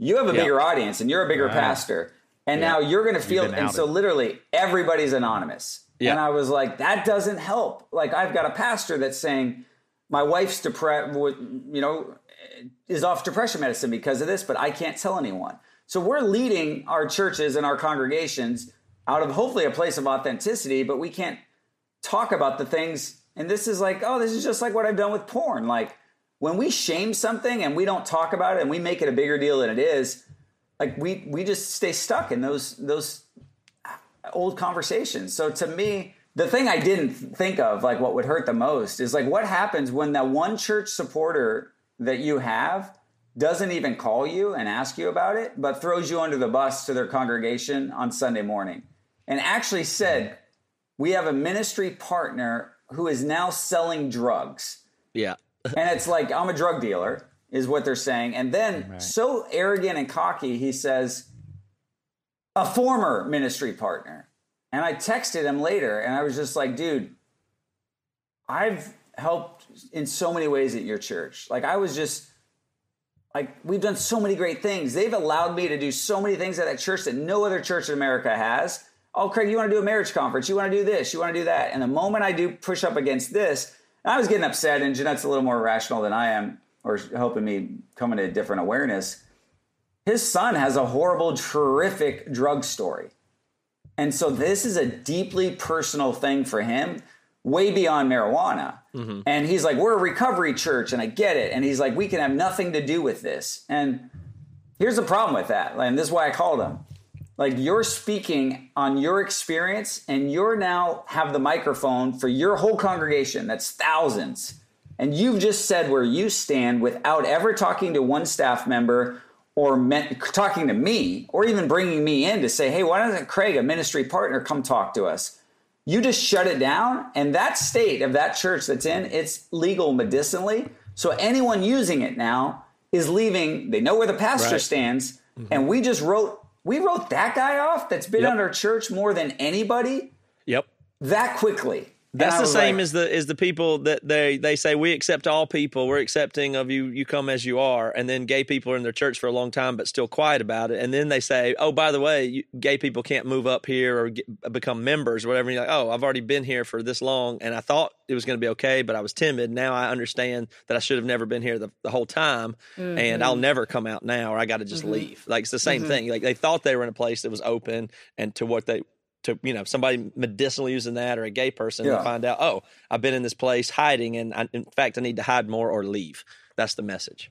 you have a bigger audience and you're a bigger right. pastor. And now you're going to feel, and so literally everybody's anonymous. And I was like, that doesn't help. Like, I've got a pastor that's saying, my wife's depressed, you know, is off depression medicine because of this, but I can't tell anyone. So we're leading our churches and our congregations out of hopefully a place of authenticity, but we can't talk about the things. And this is like, oh, this is just like what I've done with porn. Like when we shame something and we don't talk about it and we make it a bigger deal than it is, like we we just stay stuck in those those old conversations. So to me, the thing I didn't think of, like what would hurt the most, is like what happens when that one church supporter that you have doesn't even call you and ask you about it, but throws you under the bus to their congregation on Sunday morning and actually said, We have a ministry partner who is now selling drugs. Yeah. And it's like, I'm a drug dealer, is what they're saying. And then, right. so arrogant and cocky, he says, A former ministry partner. And I texted him later and I was just like, dude, I've helped in so many ways at your church. Like I was just like we've done so many great things. They've allowed me to do so many things at that church that no other church in America has. Oh, Craig, you want to do a marriage conference? You want to do this? You want to do that? And the moment I do push up against this, I was getting upset. And Jeanette's a little more rational than I am, or helping me come into a different awareness. His son has a horrible, terrific drug story. And so this is a deeply personal thing for him, way beyond marijuana. Mm-hmm. And he's like, We're a recovery church, and I get it. And he's like, We can have nothing to do with this. And here's the problem with that. And this is why I called him. Like you're speaking on your experience, and you're now have the microphone for your whole congregation. That's thousands. And you've just said where you stand without ever talking to one staff member or meant, talking to me or even bringing me in to say, hey, why doesn't Craig, a ministry partner, come talk to us? You just shut it down. And that state of that church that's in, it's legal medicinally. So anyone using it now is leaving. They know where the pastor right. stands. Mm-hmm. And we just wrote, we wrote that guy off that's been yep. our church more than anybody. Yep. That quickly. That's the same like, as the as the people that they they say we accept all people. We're accepting of you. You come as you are, and then gay people are in their church for a long time, but still quiet about it. And then they say, "Oh, by the way, you, gay people can't move up here or get, become members, or whatever." And you're like, "Oh, I've already been here for this long, and I thought it was going to be okay, but I was timid. Now I understand that I should have never been here the, the whole time, mm-hmm. and I'll never come out now, or I got to just mm-hmm. leave." Like it's the same mm-hmm. thing. Like they thought they were in a place that was open and to what they to you know somebody medicinally using that or a gay person yeah. and find out oh i've been in this place hiding and I, in fact i need to hide more or leave. That's the message.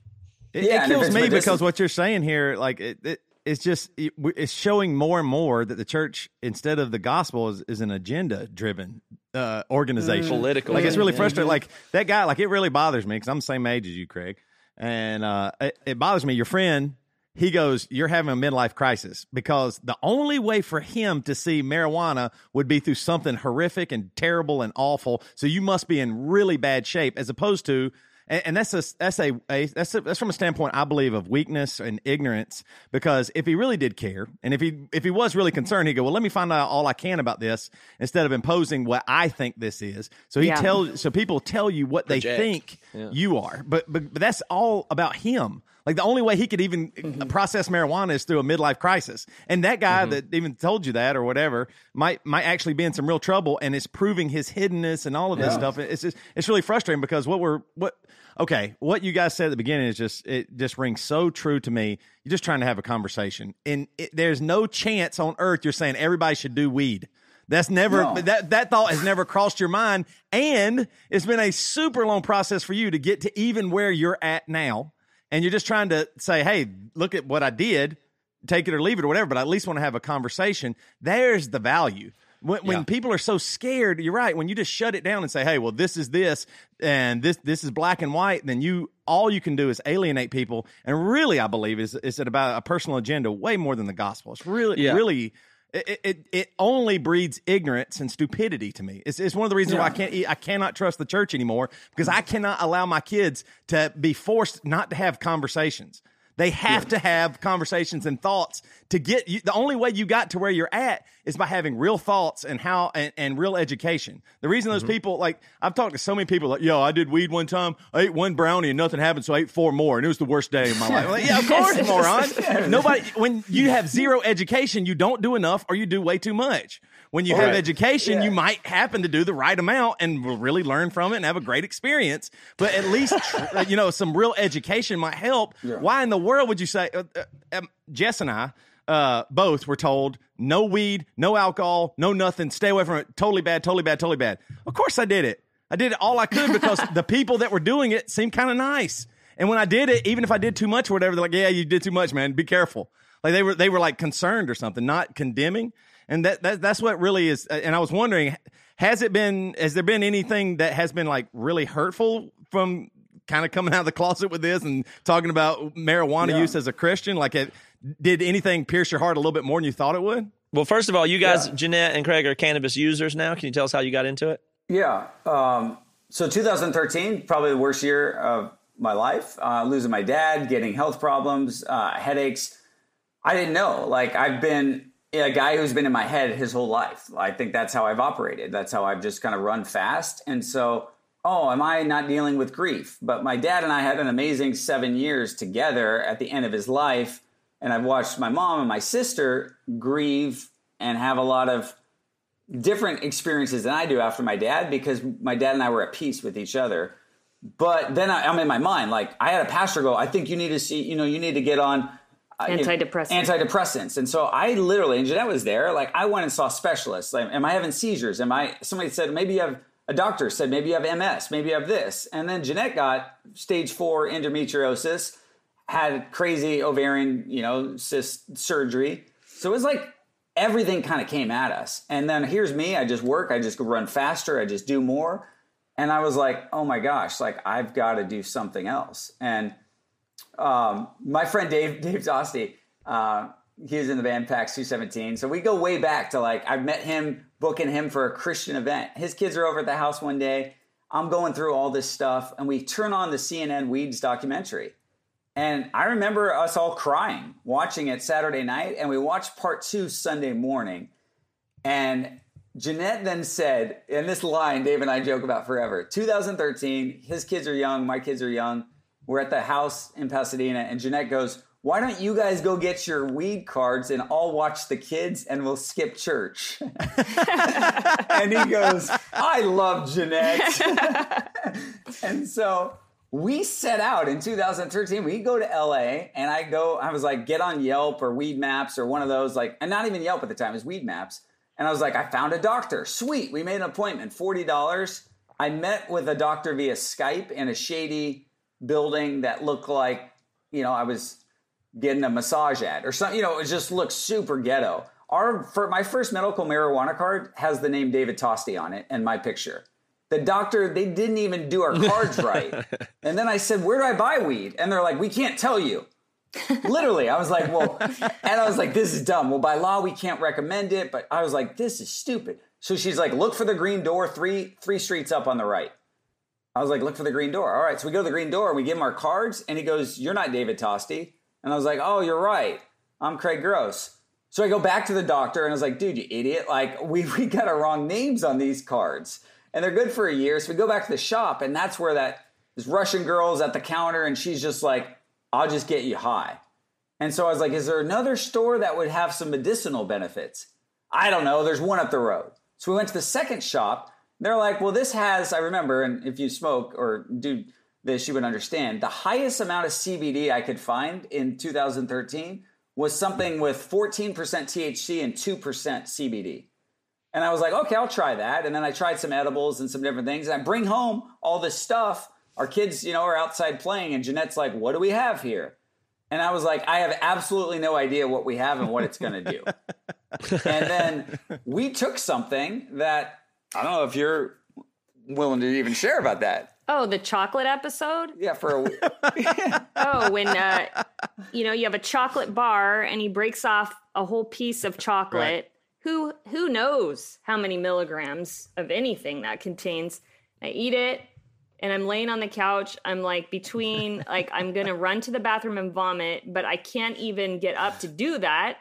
It, yeah, it kills me because what you're saying here like it, it it's just it, it's showing more and more that the church instead of the gospel is, is an agenda driven uh, organization. Mm. political. Like it's really frustrating. Like that guy like it really bothers me because i'm the same age as you craig. And uh, it, it bothers me your friend he goes, You're having a midlife crisis because the only way for him to see marijuana would be through something horrific and terrible and awful. So you must be in really bad shape, as opposed to, and, and that's a that's a, a that's a, that's from a standpoint I believe of weakness and ignorance. Because if he really did care, and if he if he was really concerned, he'd go, well, let me find out all I can about this instead of imposing what I think this is. So he Yeah. tells so people tell you what they Project. think you are, but, but but that's all about him. Like the only way he could even Mm-hmm. process marijuana is through a midlife crisis, and that guy that even told you that or whatever might might actually be in some real trouble, and it's proving his hiddenness and all of this Yeah. stuff. It's just it's really frustrating because what we're what okay what you guys said at the beginning is just it just rings so true to me. You're just trying to have a conversation, and it, there's no chance on earth you're saying everybody should do weed. That's never No. that that thought has never crossed your mind, and it's been a super long process for you to get to even where you're at now. And you're just trying to say, "Hey, look at what I did, take it or leave it or whatever." But I at least want to have a conversation. There's the value. When, when people are so scared, you're right. When you just shut it down and say, "Hey, well, this is this, and this this is black and white," then you all you can do is alienate people. And really, I believe is is it about a personal agenda way more than the gospel. It's really Yeah. really it, it it only breeds ignorance and stupidity to me. It's, it's one of the reasons why I can't I cannot trust the church anymore because I cannot allow my kids to be forced not to have conversations. They have to have conversations and thoughts to get you. The only way you got to where you're at is by having real thoughts and how and, and real education. The reason those mm-hmm. people like I've talked to so many people like, yo, I did weed one time, I ate one brownie and nothing happened, so I ate four more, and it was the worst day of my life. Like, yeah, of course, moron. Nobody when you have zero education, you don't do enough or you do way too much. When you have education, Yeah. you might happen to do the right amount and will really learn from it and have a great experience. But at least, tr- you know, some real education might help. Why in the world would you say, uh, uh, um, Jess and I, uh, both were told no weed, no alcohol, no nothing, stay away from it. Totally bad, totally bad, totally bad. Of course I did it. I did it all I could because the people that were doing it seemed kind of nice. And when I did it, even if I did too much or whatever, they're like, yeah, you did too much, man. Be careful. Like they were, they were like concerned or something, not condemning. And that, that that's what really is. And I was wondering, has it been, has there been anything that has been like really hurtful from kind of coming out of the closet with this and talking about marijuana Yeah. use as a Christian? Like, it, did anything pierce your heart a little bit more than you thought it would? Well, first of all, you guys, Jeanette and Craig, are cannabis users now. Can you tell us how you got into it? Yeah. Um, so 2013, probably the worst year of my life. Uh, losing my dad, getting health problems, uh, headaches. I didn't know. Like I've been a guy who's been in my head his whole life. I think that's how I've operated. That's how I've just kind of run fast. And so, oh, am I not dealing with grief? But my dad and I had an amazing seven years together at the end of his life. And I've watched my mom and my sister grieve and have a lot of different experiences than I do after my dad because my dad and I were at peace with each other. But then I, I'm in my mind, like I had a pastor go, I think you need to see, you know, you need to get on uh, you know, Antidepressants. antidepressants. And so I literally, and Jeanette was there, like I went and saw specialists. Like, am I having seizures? Am I, somebody said, maybe you have, a doctor said, maybe you have MS, maybe you have this. And then Jeanette got stage four endometriosis, had crazy ovarian, you know, cyst surgery. So it was like everything kind of came at us. And then here's me, I just work, I just run faster, I just do more. And I was like, oh my gosh, like I've got to do something else. And um, my friend Dave, Dave Tosti, uh, he was in the band PAX 217. So we go way back to like, I've met him, booking him for a Christian event. His kids are over at the house one day. I'm going through all this stuff, and we turn on the CNN Weeds documentary. And I remember us all crying watching it Saturday night, and we watched part two Sunday morning. And Jeanette then said, in this line Dave and I joke about forever 2013, his kids are young, my kids are young. We're at the house in Pasadena, and Jeanette goes, Why don't you guys go get your weed cards and I'll watch the kids and we'll skip church? and he goes, I love Jeanette. and so we set out in 2013. We go to LA and I go, I was like, get on Yelp or Weed Maps or one of those, like, and not even Yelp at the time, was Weed Maps. And I was like, I found a doctor. Sweet. We made an appointment, $40. I met with a doctor via Skype in a shady building that looked like, you know, I was getting a massage at or something. You know, it just looked super ghetto. Our for my first medical marijuana card has the name David Tosti on it and my picture. The doctor, they didn't even do our cards right. And then I said, Where do I buy weed? And they're like, We can't tell you. Literally, I was like, Well, and I was like, This is dumb. Well, by law, we can't recommend it. But I was like, This is stupid. So she's like, Look for the green door, three three streets up on the right. I was like, look for the green door. All right. So we go to the green door and we give him our cards and he goes, you're not David Tosti. And I was like, oh, you're right. I'm Craig Gross. So I go back to the doctor and I was like, dude, you idiot. Like, we, we got our wrong names on these cards. And they're good for a year. So we go back to the shop and that's where that this Russian girl's at the counter and she's just like, I'll just get you high. And so I was like, is there another store that would have some medicinal benefits? I don't know. There's one up the road. So we went to the second shop. They're like, well, this has, I remember, and if you smoke or do this, you would understand. The highest amount of CBD I could find in 2013 was something with 14% THC and 2% CBD. And I was like, okay, I'll try that. And then I tried some edibles and some different things. And I bring home all this stuff. Our kids, you know, are outside playing, and Jeanette's like, what do we have here? And I was like, I have absolutely no idea what we have and what it's going to do. and then we took something that I don't know if you're willing to even share about that. Oh, the chocolate episode? Yeah, for a Oh, when uh, you know you have a chocolate bar and he breaks off a whole piece of chocolate. Right. Who who knows how many milligrams of anything that contains? I eat it and I'm laying on the couch. I'm like between like I'm gonna run to the bathroom and vomit, but I can't even get up to do that.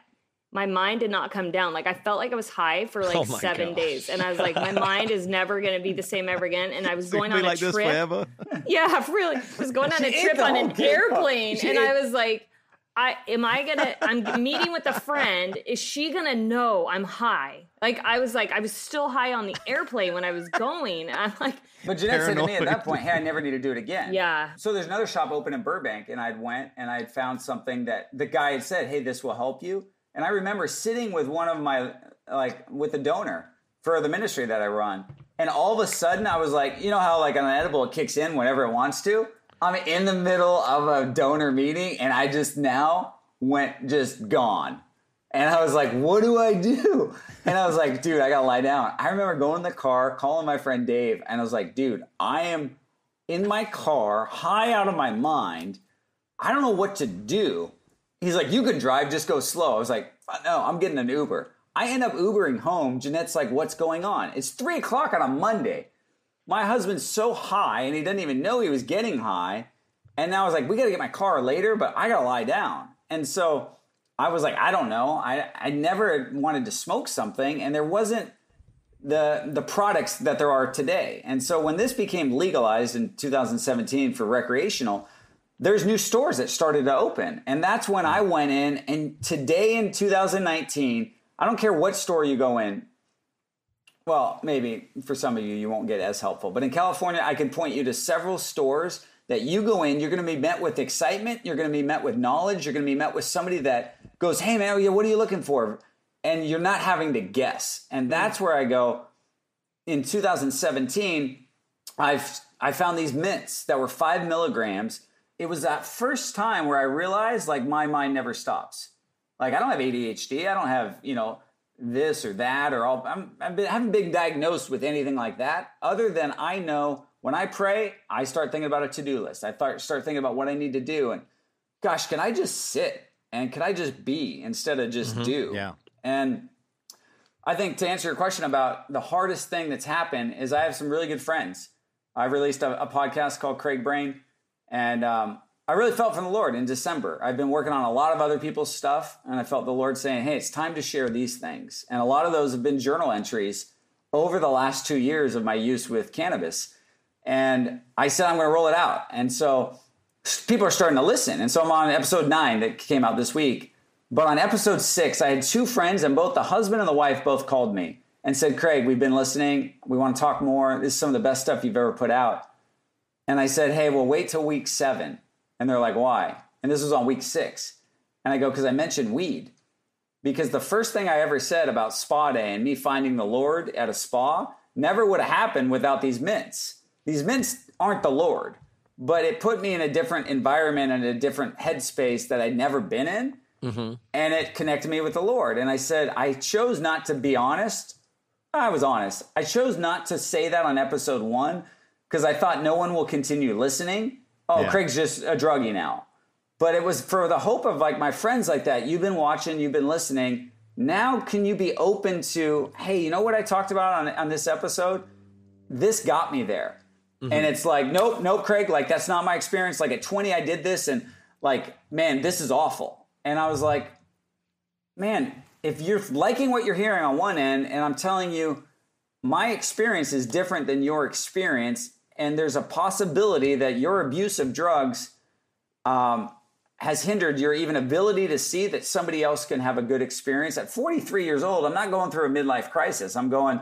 My mind did not come down. Like I felt like I was high for like Oh my seven gosh. days, and I was like, my mind is never gonna be the same ever again. And I was going on Be a like trip. this forever. Yeah, really. I was going on a She ate trip on an airplane, and ate- I was like, I am I gonna? I'm meeting with a friend. Is she gonna know I'm high? Like I was like, I was still high on the airplane when I was going. I'm like, But Jeanette said to me at that point, "Hey, I never need to do it again." Yeah. So there's another shop open in Burbank, and I'd went and I'd found something that the guy had said, "Hey, this will help you." And I remember sitting with one of my like with a donor for the ministry that I run, and all of a sudden I was like, you know how like an edible kicks in whenever it wants to. I'm in the middle of a donor meeting, and I just now went just gone. And I was like, what do I do? And I was like, dude, I gotta lie down. I remember going in the car, calling my friend Dave, and I was like, dude, I am in my car, high out of my mind. I don't know what to do. He's like, you can drive, just go slow. I was like, no, I'm getting an Uber. I end up Ubering home. Jeanette's like, what's going on? It's three o'clock on a Monday. My husband's so high and he doesn't even know he was getting high. And now I was like, we got to get my car later, but I got to lie down. And so I was like, I don't know. I, I never wanted to smoke something, and there wasn't the the products that there are today. And so when this became legalized in 2017 for recreational, there's new stores that started to open. And that's when hmm. I went in and today in 2019, I don't care what store you go in. Well, maybe for some of you you won't get as helpful, but in California I can point you to several stores that you go in, you're going to be met with excitement, you're going to be met with knowledge, you're going to be met with somebody that goes, "Hey man, what are you looking for?" and you're not having to guess. And hmm. that's where I go in 2017, I've I found these mints that were five milligrams. It was that first time where I realized like my mind never stops. Like I don't have ADHD. I don't have you know this or that or all. I'm, I've been, I haven't been diagnosed with anything like that. Other than I know when I pray, I start thinking about a to do list. I start start thinking about what I need to do. And gosh, can I just sit and can I just be instead of just mm-hmm. do? Yeah. And I think to answer your question about the hardest thing that's happened is I have some really good friends. I've released a, a podcast called Craig Brain, and um, I really felt from the Lord in December. I've been working on a lot of other people's stuff, and I felt the Lord saying, "Hey, it's time to share these things." And a lot of those have been journal entries over the last two years of my use with cannabis. And I said I'm going to roll it out, and so people are starting to listen. And so I'm on episode nine that came out this week. But on episode six, I had two friends, and both the husband and the wife both called me and said, Craig, we've been listening. We want to talk more. This is some of the best stuff you've ever put out. And I said, Hey, well, wait till week seven. And they're like, Why? And this was on week six. And I go, Because I mentioned weed. Because the first thing I ever said about spa day and me finding the Lord at a spa never would have happened without these mints. These mints aren't the Lord, but it put me in a different environment and a different headspace that I'd never been in Mm-hmm. and it connected me with the Lord. And I said, I chose not to be honest. I was honest. I chose not to say that on episode one because I thought no one will continue listening. Oh, Yeah. Craig's just a druggie now. But it was for the hope of like my friends like that. You've been watching, you've been listening. Now, can you be open to, hey, you know what I talked about on, on this episode? This got me there. Mm-hmm. And it's like, nope, nope, Craig, like that's not my experience. Like at 20, I did this and like, man, this is awful. And I was like, man, if you're liking what you're hearing on one end, and I'm telling you, my experience is different than your experience, and there's a possibility that your abuse of drugs um, has hindered your even ability to see that somebody else can have a good experience. At 43 years old, I'm not going through a midlife crisis. I'm going,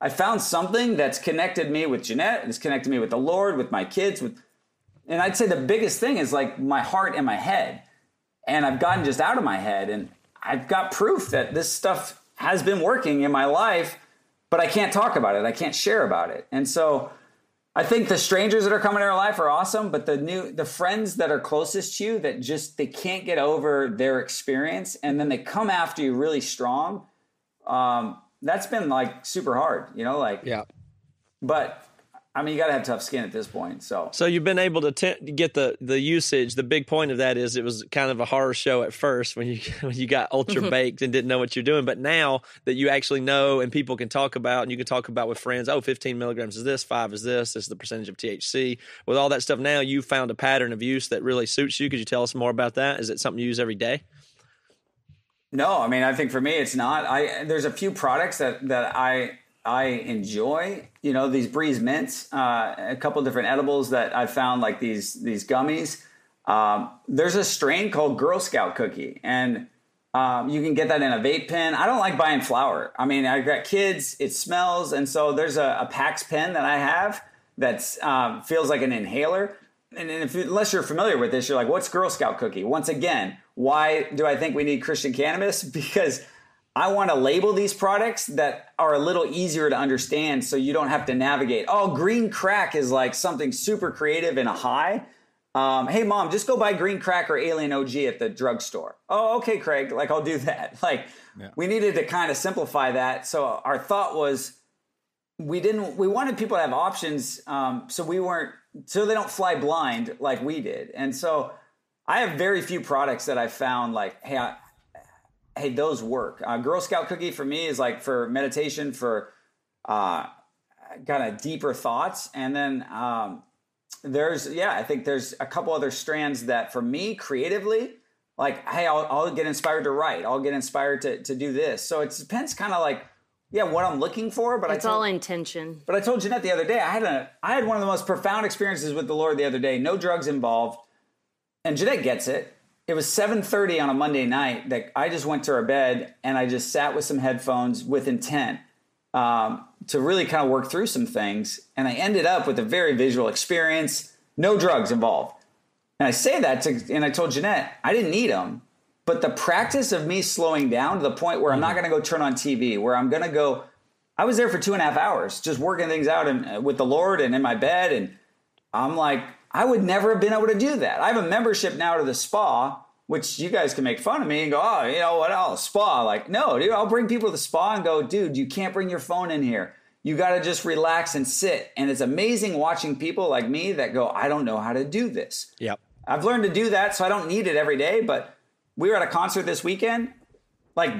I found something that's connected me with Jeanette, it's connected me with the Lord, with my kids, with and I'd say the biggest thing is like my heart and my head. And I've gotten just out of my head and I've got proof that this stuff has been working in my life, but I can't talk about it. I can't share about it. And so I think the strangers that are coming in our life are awesome, but the new the friends that are closest to you that just they can't get over their experience and then they come after you really strong. Um, that's been like super hard, you know, like Yeah. but I mean, you got to have tough skin at this point. So, So you've been able to t- get the the usage. The big point of that is it was kind of a horror show at first when you when you got ultra mm-hmm. baked and didn't know what you're doing. But now that you actually know and people can talk about and you can talk about with friends, oh, 15 milligrams is this, five is this, this is the percentage of THC. With all that stuff now, you found a pattern of use that really suits you. Could you tell us more about that? Is it something you use every day? no, I mean, I think for me, it's not. I there's a few products that that I I enjoy. You know, these Breez mints, uh, a couple different edibles that I found, like these these gummies. Um, there's a strain called Girl Scout cookie, and um, you can get that in a vape pen. I don't like buying flower. I mean, I've got kids; it smells, and so there's a, a Pax pen that I have that um, feels like an inhaler. And if, unless you're familiar with this, you're like, "What's Girl Scout cookie?" Once again, why do I think we need Christian cannabis? Because I want to label these products that are a little easier to understand so you don't have to navigate. Oh, green crack is like something super creative and a high. Um, hey, mom, just go buy green crack or alien OG at the drugstore. Oh, okay, Craig. Like, I'll do that. Like, we needed to kind of simplify that. So, our thought was we didn't, we wanted people to have options um, so we weren't, so they don't fly blind like we did. And so, I have very few products that I found like, hey, I, hey, those work. Uh, Girl Scout cookie for me is like for meditation, for uh, kind of deeper thoughts, and then um, there's yeah, I think there's a couple other strands that for me creatively, like hey, I'll, I'll get inspired to write, I'll get inspired to to do this. So it depends, kind of like yeah, what I'm looking for. But It's I told, all intention. but I told Jeanette the other day, I had a I had one of the most profound experiences with the Lord the other day. No drugs involved, and Jeanette gets it. It was 7:30 on a Monday night that I just went to her bed and I just sat with some headphones with intent um, to really kind of work through some things. And I ended up with a very visual experience, no drugs involved. And I say that to, and I told Jeanette I didn't need them, but the practice of me slowing down to the point where I'm not going to go turn on TV, where I'm going to go. I was there for two and a half hours, just working things out and, with the Lord and in my bed, and I'm like, I would never have been able to do that. I have a membership now to the spa, which you guys can make fun of me and go, oh, you know what else? Spa. Like, no, dude, I'll bring people to the spa and go, dude, you can't bring your phone in here. You got to just relax and sit. And it's amazing watching people like me that go, I don't know how to do this. Yep. I've learned to do that, so I don't need it every day. But we were at a concert this weekend. Like,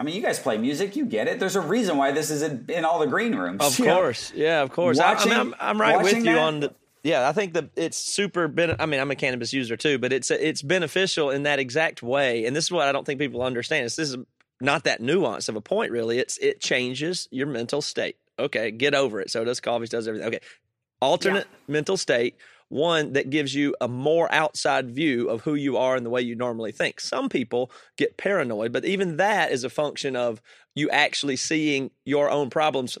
I mean, you guys play music, you get it. There's a reason why this is in, in all the green rooms. Of you know? course, yeah, of course. I, I Watching- mean, I'm, I'm right with you that- on the. Yeah, I think that it's super. Ben- I mean, I'm a cannabis user too, but it's it's beneficial in that exact way. And this is what I don't think people understand. Is this is not that nuance of a point really. It's it changes your mental state. Okay, get over it. So does coffee, does everything. Okay, alternate mental state. One that gives you a more outside view of who you are and the way you normally think. Some people get paranoid, but even that is a function of you actually seeing your own problems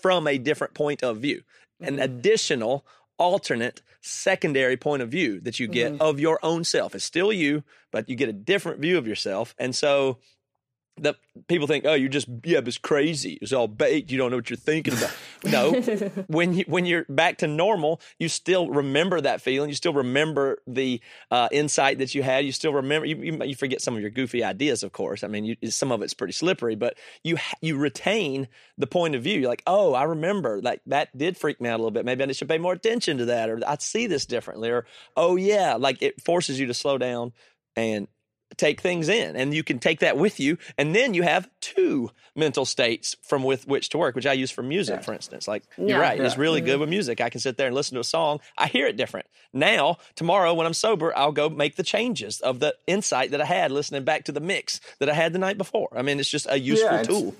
from a different point of view. An mm-hmm. additional, alternate, secondary point of view that you get mm-hmm. of your own self. It's still you, but you get a different view of yourself. And so the people think, oh, you're just yeah, it's crazy. It's all baked. You don't know what you're thinking about. No, when you when you're back to normal, you still remember that feeling. You still remember the uh, insight that you had. You still remember. You, you you forget some of your goofy ideas, of course. I mean, you, some of it's pretty slippery, but you you retain the point of view. You're like, oh, I remember. Like that did freak me out a little bit. Maybe I should pay more attention to that, or I see this differently, or oh yeah, like it forces you to slow down and take things in and you can take that with you and then you have two mental states from with which to work which i use for music for instance like you're Yeah. right it's Yeah. really mm-hmm. good with music i can sit there and listen to a song i hear it different now tomorrow when i'm sober i'll go make the changes of the insight that i had listening back to the mix that i had the night before i mean it's just a useful Yeah, it's- tool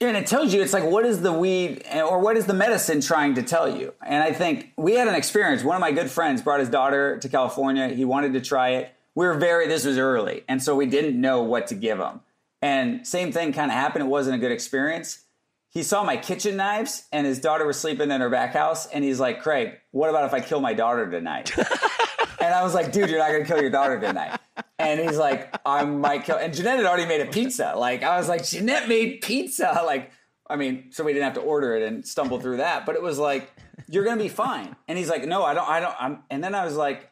And it tells you, it's like, what is the weed eh, or what is the medicine trying to tell you? And I think we had an experience. One of my good friends brought his daughter to California. He wanted to try it. We were very, this was early. And so we didn't know what to give him. And same thing kind of happened. It wasn't a good experience. He saw my kitchen knives and his daughter was sleeping in her back house. And he's like, Craig, what about if I kill my daughter tonight? and I was like, dude, you're not going to kill your daughter tonight. And he's like, I might kill. And Jeanette had already made a pizza. Like, I was like, Jeanette made pizza. Like, I mean, so we didn't have to order it and stumble through that. But it was like, you're going to be fine. And he's like, no, I don't, I don't. I'm, and then I was like,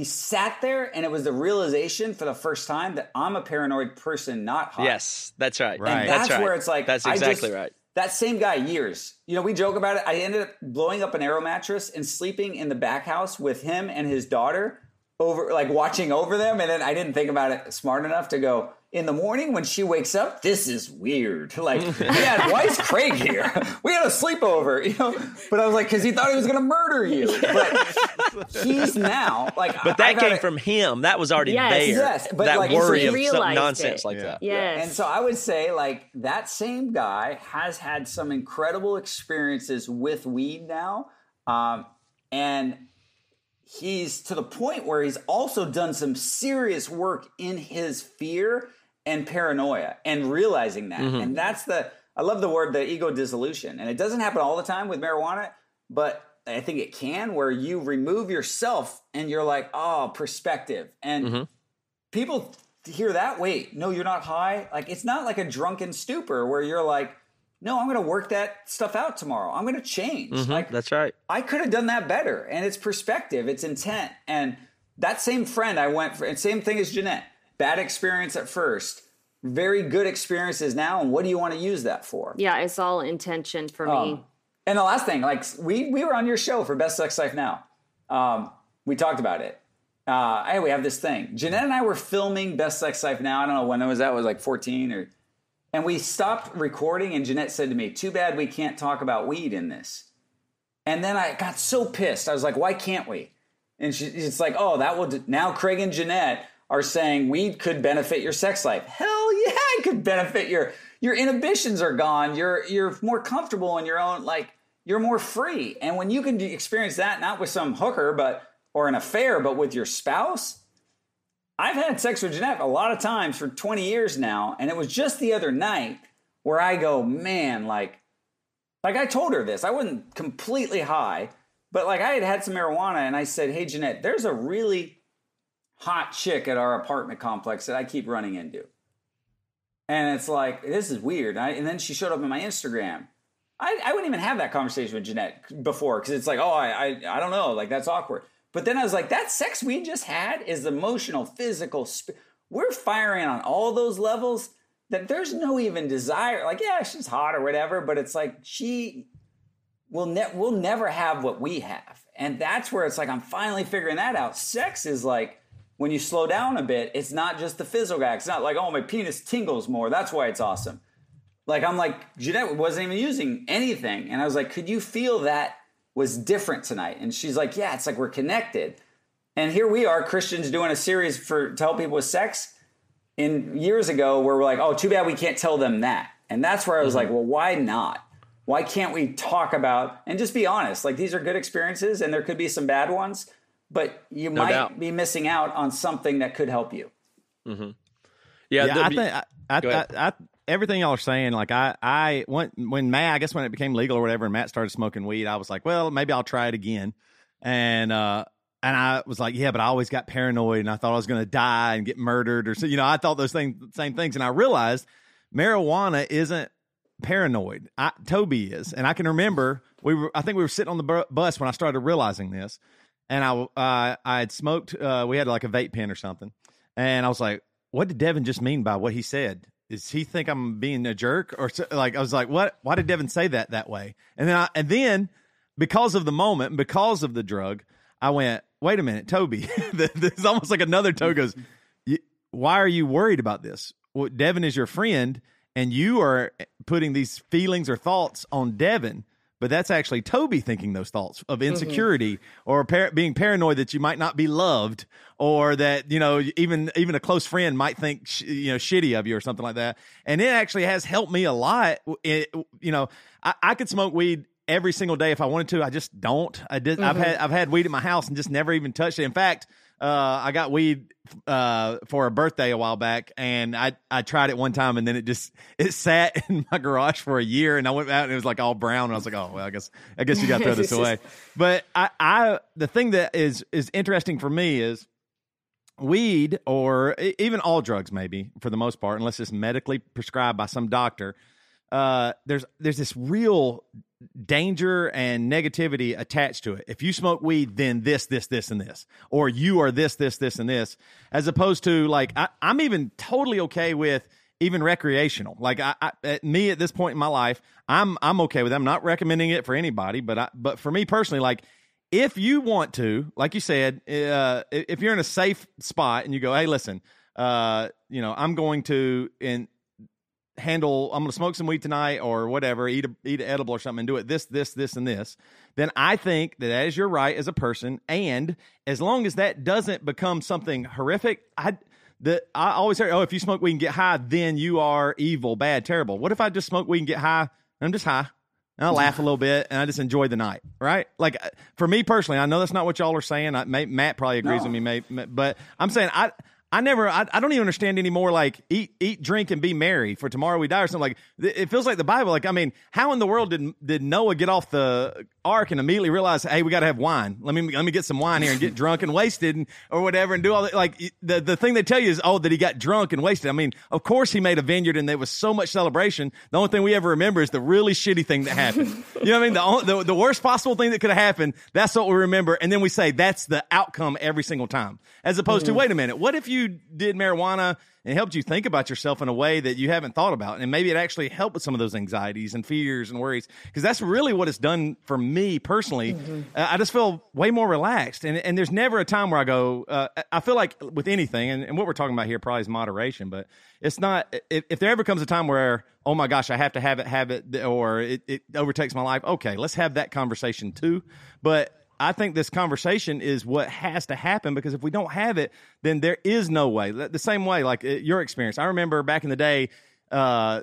he sat there and it was the realization for the first time that I'm a paranoid person, not high. yes that's right Right. And that's, that's, right. where it's like that's exactly just- right That same guy, years. You know, we joke about it. I ended up blowing up an aero mattress and sleeping in the back house with him and his daughter over, like watching over them. And then I didn't think about it smart enough to go in the morning when she wakes up. This is weird. Like, yeah, why is Craig here? We had a sleepover, you know. But I was like, because he thought he was going to murder you. But he's now like, but that came from him that was already Yes. there Yes, but that like- worry of some nonsense it. like that Yes. And so I would say, like, that same guy has had some incredible experiences with weed now. Um, and he's to the point where he's also done some serious work in his fear and paranoia and realizing that. Mm-hmm. And that's the, I love the word, the ego dissolution. And it doesn't happen all the time with marijuana, but I think it can where you remove yourself and you're like, oh, perspective. And mm-hmm. people hear that wait no you're not high? Like it's not like a drunken stupor where you're like no i'm gonna work that stuff out tomorrow. I'm gonna change. Mm-hmm. Like that's right. I could have done that better. And it's perspective. It's intent. And that same friend i went for and same thing as jeanette bad experience at first very good experiences now and what do you want to use that for yeah, it's all intention for me. um, and the last thing, like we we were on your show for Best Sex Life Now. Um, we talked about it. Uh, hey, we have this thing. Jeanette and I were filming Best Sex Life Now. I don't know when it was. That It was like fourteen or, and we stopped recording. And Jeanette said to me, "Too bad we can't talk about weed in this." And then I got so pissed. I was like, "Why can't we?" And she, it's like, "Oh, that will d- now." Craig and Jeanette are saying weed could benefit your sex life. Hell yeah, it could benefit your your inhibitions are gone. You're you're more comfortable in your own like you're more free. And when you can experience that not with some hooker but or an affair but with your spouse, I've had sex with Jeanette a lot of times for 20 years now and it was just the other night where I go, "Man, like like I told her this. I wasn't completely high, but like I had had some marijuana and I said, "Hey Jeanette, there's a really hot chick at our apartment complex that I keep running into." And it's like, this is weird. I, and then she showed up in my Instagram. I, I wouldn't even have that conversation with Jeanette before because it's like, oh, I, I I don't know, like that's awkward. But then I was like, that sex we just had is emotional, physical. Sp- we're firing on all those levels that there's no even desire. Like, yeah, she's hot or whatever, but it's like she will ne- we'll never have what we have, and that's where it's like I'm finally figuring that out. Sex is like when you slow down a bit, it's not just the physical act. It's not like, oh, my penis tingles more. That's why it's awesome. Like I'm like Jeanette wasn't even using anything, and I was like, could you feel that was different tonight? And she's like, yeah, it's like we're connected. And here we are, Christians doing a series for to help people with sex. In years ago, where we're like, oh, too bad we can't tell them that. And that's where I was mm-hmm. like, well, why not? Why can't we talk about and just be honest? Like these are good experiences, and there could be some bad ones, but you might doubt. be missing out on something that could help you. yeah, yeah, the- I think I, I, I. I, everything y'all are saying, like I, I when when Matt, I guess when it became legal or whatever, and Matt started smoking weed, I was like, well, maybe I'll try it again, and uh, and I was like, yeah, but I always got paranoid, and I thought I was going to die and get murdered, or so, you know, I thought those things, same things, and I realized marijuana isn't paranoid. I, Toby is, and I can remember we were, I think we were sitting on the bus when I started realizing this, and I, uh, I had smoked. Uh, we had like a vape pen or something, and I was like, "What did Devin just mean by what he said? Does he think I'm being a jerk or so, like?" I was like, "What? Why did Devin say that that way?" And then, I, and then because of the moment, because of the drug, I went, "Wait a minute, Toby." There's almost like another toe goes. Why are you worried about this? Well, Devin is your friend, and you are putting these feelings or thoughts on Devin. But that's actually Toby thinking those thoughts of mm-hmm. insecurity or par- being paranoid that you might not be loved, or that you know even even a close friend might think sh- you know shitty of you or something like that. And it actually has helped me a lot. It, you know, I, I could smoke weed every single day if I wanted to. I just don't. I did. I've mm-hmm. had I've had weed at my house and just never even touched it. In fact, uh, I got weed uh, for a birthday a while back, and I I tried it one time, and then it just it sat in my garage for a year, and I went out and it was like all brown, and I was like, oh well, I guess I guess you got to throw this away. But I I the thing that is is interesting for me is weed or even all drugs maybe for the most part unless it's medically prescribed by some doctor uh, there's there's this real danger and negativity attached to it. If you smoke weed, then this, this, this, and this, or you are this, this, this, and this, as opposed to like I, I'm even totally okay with even recreational. Like I, I, at me at this point in my life, I'm I'm okay with. It. I'm not recommending it for anybody, but I, but for me personally, like if you want to, like you said, uh, if you're in a safe spot and you go, hey, listen, uh, you know, I'm going to in handle i'm going to smoke some weed tonight or whatever eat a eat an edible or something and do it this this this and this then i think that as you're right as a person and as long as that doesn't become something horrific i the i always hear oh if you smoke weed and get high then you are evil bad terrible what if i just smoke weed and get high and i'm just high and I laugh a little bit, and I just enjoy the night, right? Like uh, for me personally, I know that's not what y'all are saying. I, may, Matt probably agrees with me, but I'm saying I, I never, I, I don't even understand anymore. Like eat, eat, drink, and be merry, for tomorrow we die, or something like. th- It feels like the Bible. Like I mean, how in the world did did Noah get off the ark and immediately realize, hey, we got to have wine. Let me let me get some wine here and get drunk and wasted and, or whatever, and do all that. Like the the thing they tell you is, oh, that he got drunk and wasted. I mean, of course he made a vineyard and there was so much celebration. The only thing we ever remember is the really shitty thing that happened. you know what I mean? The, only- the the worst possible thing that could have happened. That's what we remember, and then we say that's the outcome every single time, as opposed to mm. wait a minute, what if you did marijuana? and helped you think about yourself in a way that you haven't thought about. And maybe it actually helped with some of those anxieties and fears and worries. Because that's really what it's done for me personally. Uh, I just feel way more relaxed. And, and there's never a time where I go, uh, I feel like with anything, and, and what we're talking about here probably is moderation, but it's not, if, if there ever comes a time where, oh my gosh, I have to have it, have it, or it, it overtakes my life, okay, let's have that conversation too. But I think this conversation is what has to happen because if we don't have it, then there is no way. The same way, like uh, your experience. I remember back in the day, uh,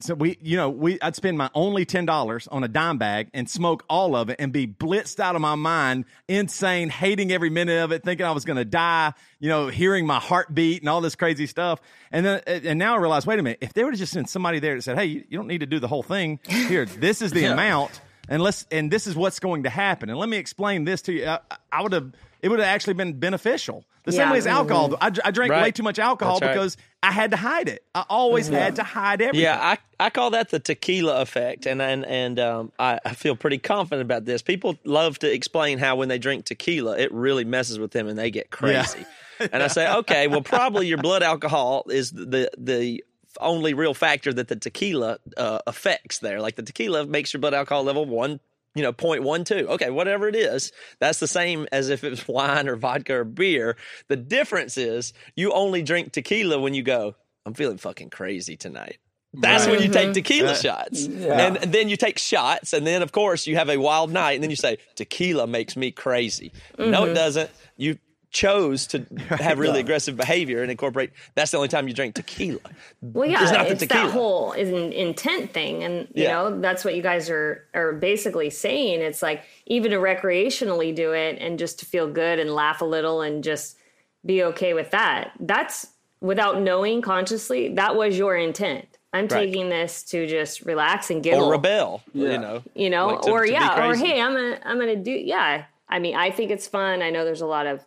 so we, you know, we, I'd spend my only ten dollars on a dime bag and smoke all of it and be blitzed out of my mind, insane, hating every minute of it, thinking I was going to die. You know, hearing my heartbeat and all this crazy stuff. And then, and now I realize, wait a minute, if there would have just been somebody there that said, "Hey, you, you don't need to do the whole thing. Here, this is the amount." And let's and this is what's going to happen. And let me explain this to you. I, I would have it would have actually been beneficial. The same way as alcohol. I, I drank way too much alcohol right. because i had to hide it. I always had to hide everything. Yeah, I, I call that the tequila effect, and and and um, I, I feel pretty confident about this. People love to explain how when they drink tequila, it really messes with them and they get crazy. and I say, okay, well, probably your blood alcohol is the the only real factor that the tequila uh, affects there. Like the tequila makes your blood alcohol level one. You know, 0.12. Okay, whatever it is, that's the same as if it was wine or vodka or beer. The difference is you only drink tequila when you go, I'm feeling fucking crazy tonight. That's when you take tequila shots. And, and then you take shots. And then, of course, you have a wild night. And then you say, tequila makes me crazy. No, it doesn't. You chose to have really aggressive behavior and incorporate. That's the only time you drink tequila. Well, yeah, It's not the it's tequila. that whole is an intent thing, and you Yeah. know that's what you guys are are basically saying. It's like even to recreationally do it and just to feel good and laugh a little and just be okay with that. That's without knowing consciously that was your intent. I'm Right. taking this to just relax and giggle Or rebel, you know. you know like to- or to yeah or hey i'm gonna i'm gonna do yeah i mean i think it's fun i know there's a lot of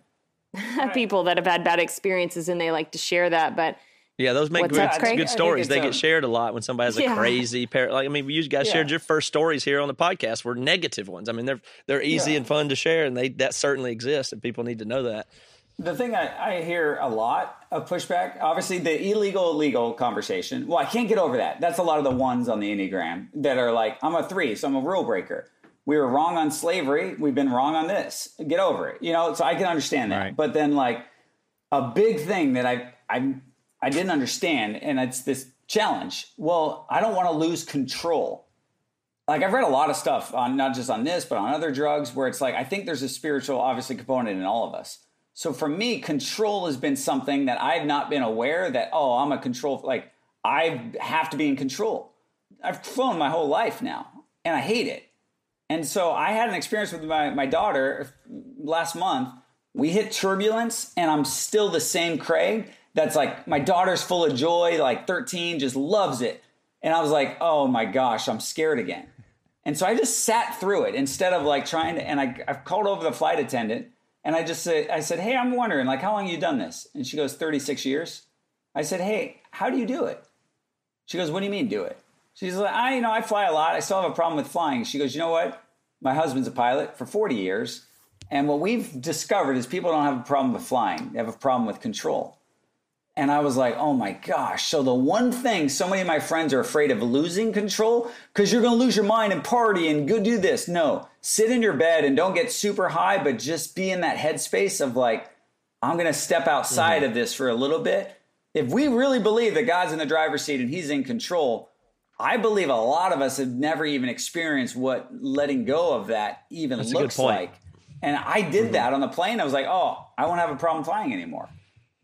people that have had bad experiences and they like to share that but Yeah, those make What's good, up, good stories. They it's, get shared a lot when somebody has a Yeah. crazy par Like I mean, you guys shared your first stories here on the podcast were negative ones. I mean, they're they're easy Yeah. and fun to share, and they that certainly exists, and people need to know that. The thing I, I hear a lot of pushback, obviously the illegal legal conversation. Well, I can't get over that. That's a lot of the ones on the Enneagram that are like, I'm a three, so I'm a rule breaker. We were wrong on slavery. We've been wrong on this. Get over it. You know, so I can understand that. Right. But then like a big thing that I I I didn't understand, and it's this challenge. Well, I don't want to lose control. Like I've read a lot of stuff on not just on this, but on other drugs, where it's like I think there's a spiritual, obviously, component in all of us. So for me, control has been something that I've not been aware that oh, I'm a control. Like I have to be in control. I've flown my whole life now, and I hate it. And so I had an experience with my, my daughter last month. We hit turbulence, and I'm still the same Craig. That's like my daughter's full of joy, like 13, just loves it. And I was like, oh my gosh, I'm scared again. And so I just sat through it instead of like trying to. And I, I called over the flight attendant, and I just said, I said, hey, I'm wondering, like, how long you done this? And she goes, 36 years. I said, hey, how do you do it? She goes, what do you mean do it? She's like, I, you know, I fly a lot. I still have a problem with flying. She goes, you know what? My husband's a pilot for 40 years. And what we've discovered is people don't have a problem with flying. They have a problem with control. And I was like, oh my gosh. So the one thing so many of my friends are afraid of losing control because you're going to lose your mind and party and go do this. No, sit in your bed and don't get super high, but just be in that headspace of like, I'm going to step outside mm-hmm. of this for a little bit. If we really believe that God's in the driver's seat and he's in control, I believe a lot of us have never even experienced what letting go of that even That's looks like. And I did mm-hmm. that on the plane. I was like, oh, I won't have a problem flying anymore.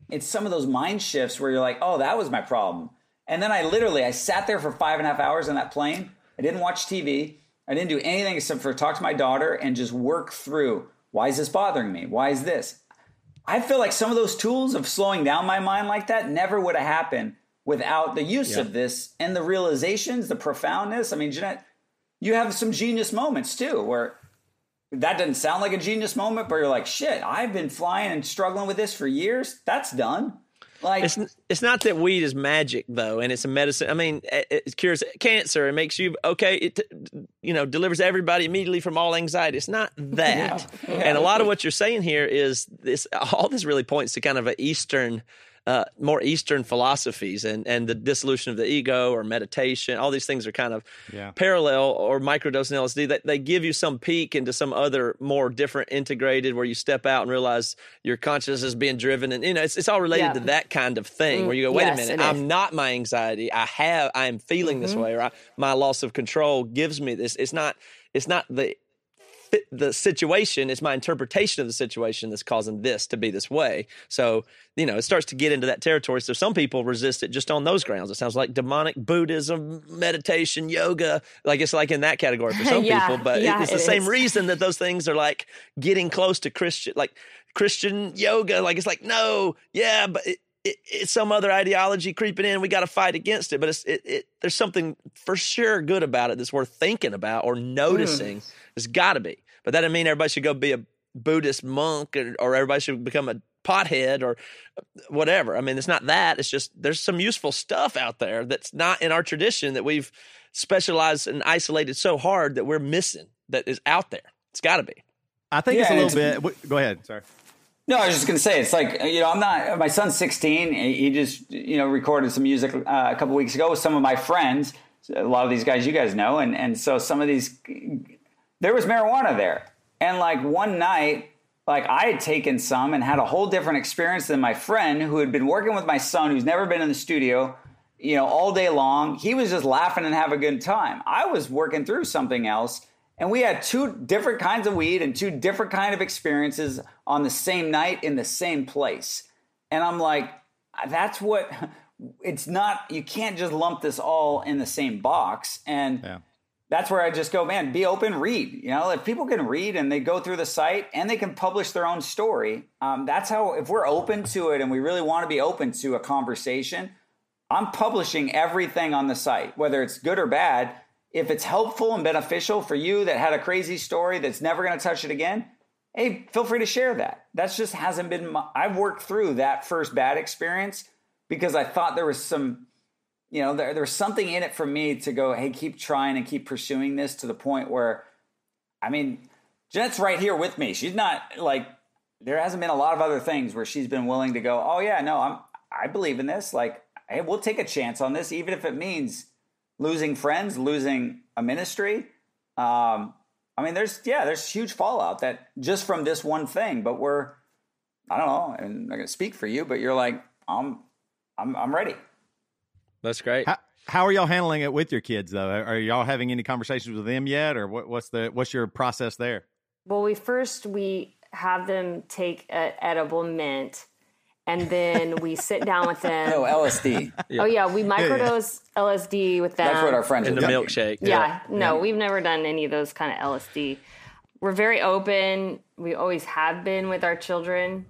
It's some of those mind shifts where you're like, oh, that was my problem. And then I literally I sat there for five and a half hours on that plane. I didn't watch TV. I didn't do anything except for talk to my daughter and just work through why is this bothering me? Why is this? I feel like some of those tools of slowing down my mind like that never would have happened without the use yeah. of this and the realizations, the profoundness. I mean, Jeanette, you have some genius moments too, where that doesn't sound like a genius moment, but you're like, shit, I've been flying and struggling with this for years. That's done. Like it's it's not that weed is magic though, and it's a medicine. I mean, it cures cancer. It makes you okay. It you know delivers everybody immediately from all anxiety. It's not that. Yeah. Yeah. And a lot of what you're saying here is this. All this really points to kind of an Eastern uh, more Eastern philosophies and, and the dissolution of the ego or meditation. All these things are kind of yeah. parallel or microdosing LSD. That they give you some peek into some other more different integrated where you step out and realize your consciousness is being driven. And, you know, it's, it's all related yeah. to that kind of thing where you go, wait yes, a minute, I'm not my anxiety. I have, I am feeling mm-hmm. this way or I, my loss of control gives me this. It's not, it's not the the situation it's my interpretation of the situation that's causing this to be this way. So you know it starts to get into that territory. So some people resist it just on those grounds. It sounds like demonic buddhism meditation yoga like it's like in that category for some yeah, people but yeah, it's the it same is. reason that those things are like getting close to christian like christian yoga. Like it's like no yeah but it, it, it's some other ideology creeping in. We got to fight against it, but it's it, it, There's something for sure good about it that's worth thinking about or noticing. Mm. There's got to be. But that doesn't mean everybody should go be a Buddhist monk or, or everybody should become a pothead or whatever. I mean, it's not that. It's just there's some useful stuff out there that's not in our tradition that we've specialized and isolated so hard that we're missing that is out there. It's got to be. I think yeah, it's a little bit. Go ahead. Sorry. No, I was just going to say it's like you know I'm not. My son's 16. He just you know recorded some music uh, a couple weeks ago with some of my friends. A lot of these guys you guys know, and and so some of these there was marijuana there. And like one night, like I had taken some and had a whole different experience than my friend who had been working with my son who's never been in the studio, you know, all day long. He was just laughing and having a good time. I was working through something else and we had two different kinds of weed and two different kind of experiences on the same night in the same place. And I'm like, that's what it's not you can't just lump this all in the same box and yeah that's where I just go, man, be open, read. You know, if people can read and they go through the site and they can publish their own story, um, that's how, if we're open to it and we really want to be open to a conversation, I'm publishing everything on the site, whether it's good or bad. If it's helpful and beneficial for you that had a crazy story that's never going to touch it again, hey, feel free to share that. That's just hasn't been, my, I've worked through that first bad experience because I thought there was some you know, there, there's something in it for me to go, hey, keep trying and keep pursuing this to the point where, I mean, Jeanette's right here with me. She's not like, there hasn't been a lot of other things where she's been willing to go, oh yeah, no, I'm, I believe in this. Like, hey, we'll take a chance on this, even if it means losing friends, losing a ministry. Um, I mean, there's yeah, there's huge fallout that just from this one thing. But we're, I don't know, and I'm not gonna speak for you, but you're like, I'm I'm I'm ready. That's great. How, how are y'all handling it with your kids though? Are y'all having any conversations with them yet, or what, what's the what's your process there? Well, we first we have them take an edible mint, and then we sit down with them. No LSD. Oh yeah, we microdose LSD with them. That's what our friends In are the doing. milkshake. Yeah, no, we've never done any of those kind of LSD. We're very open. We always have been with our children.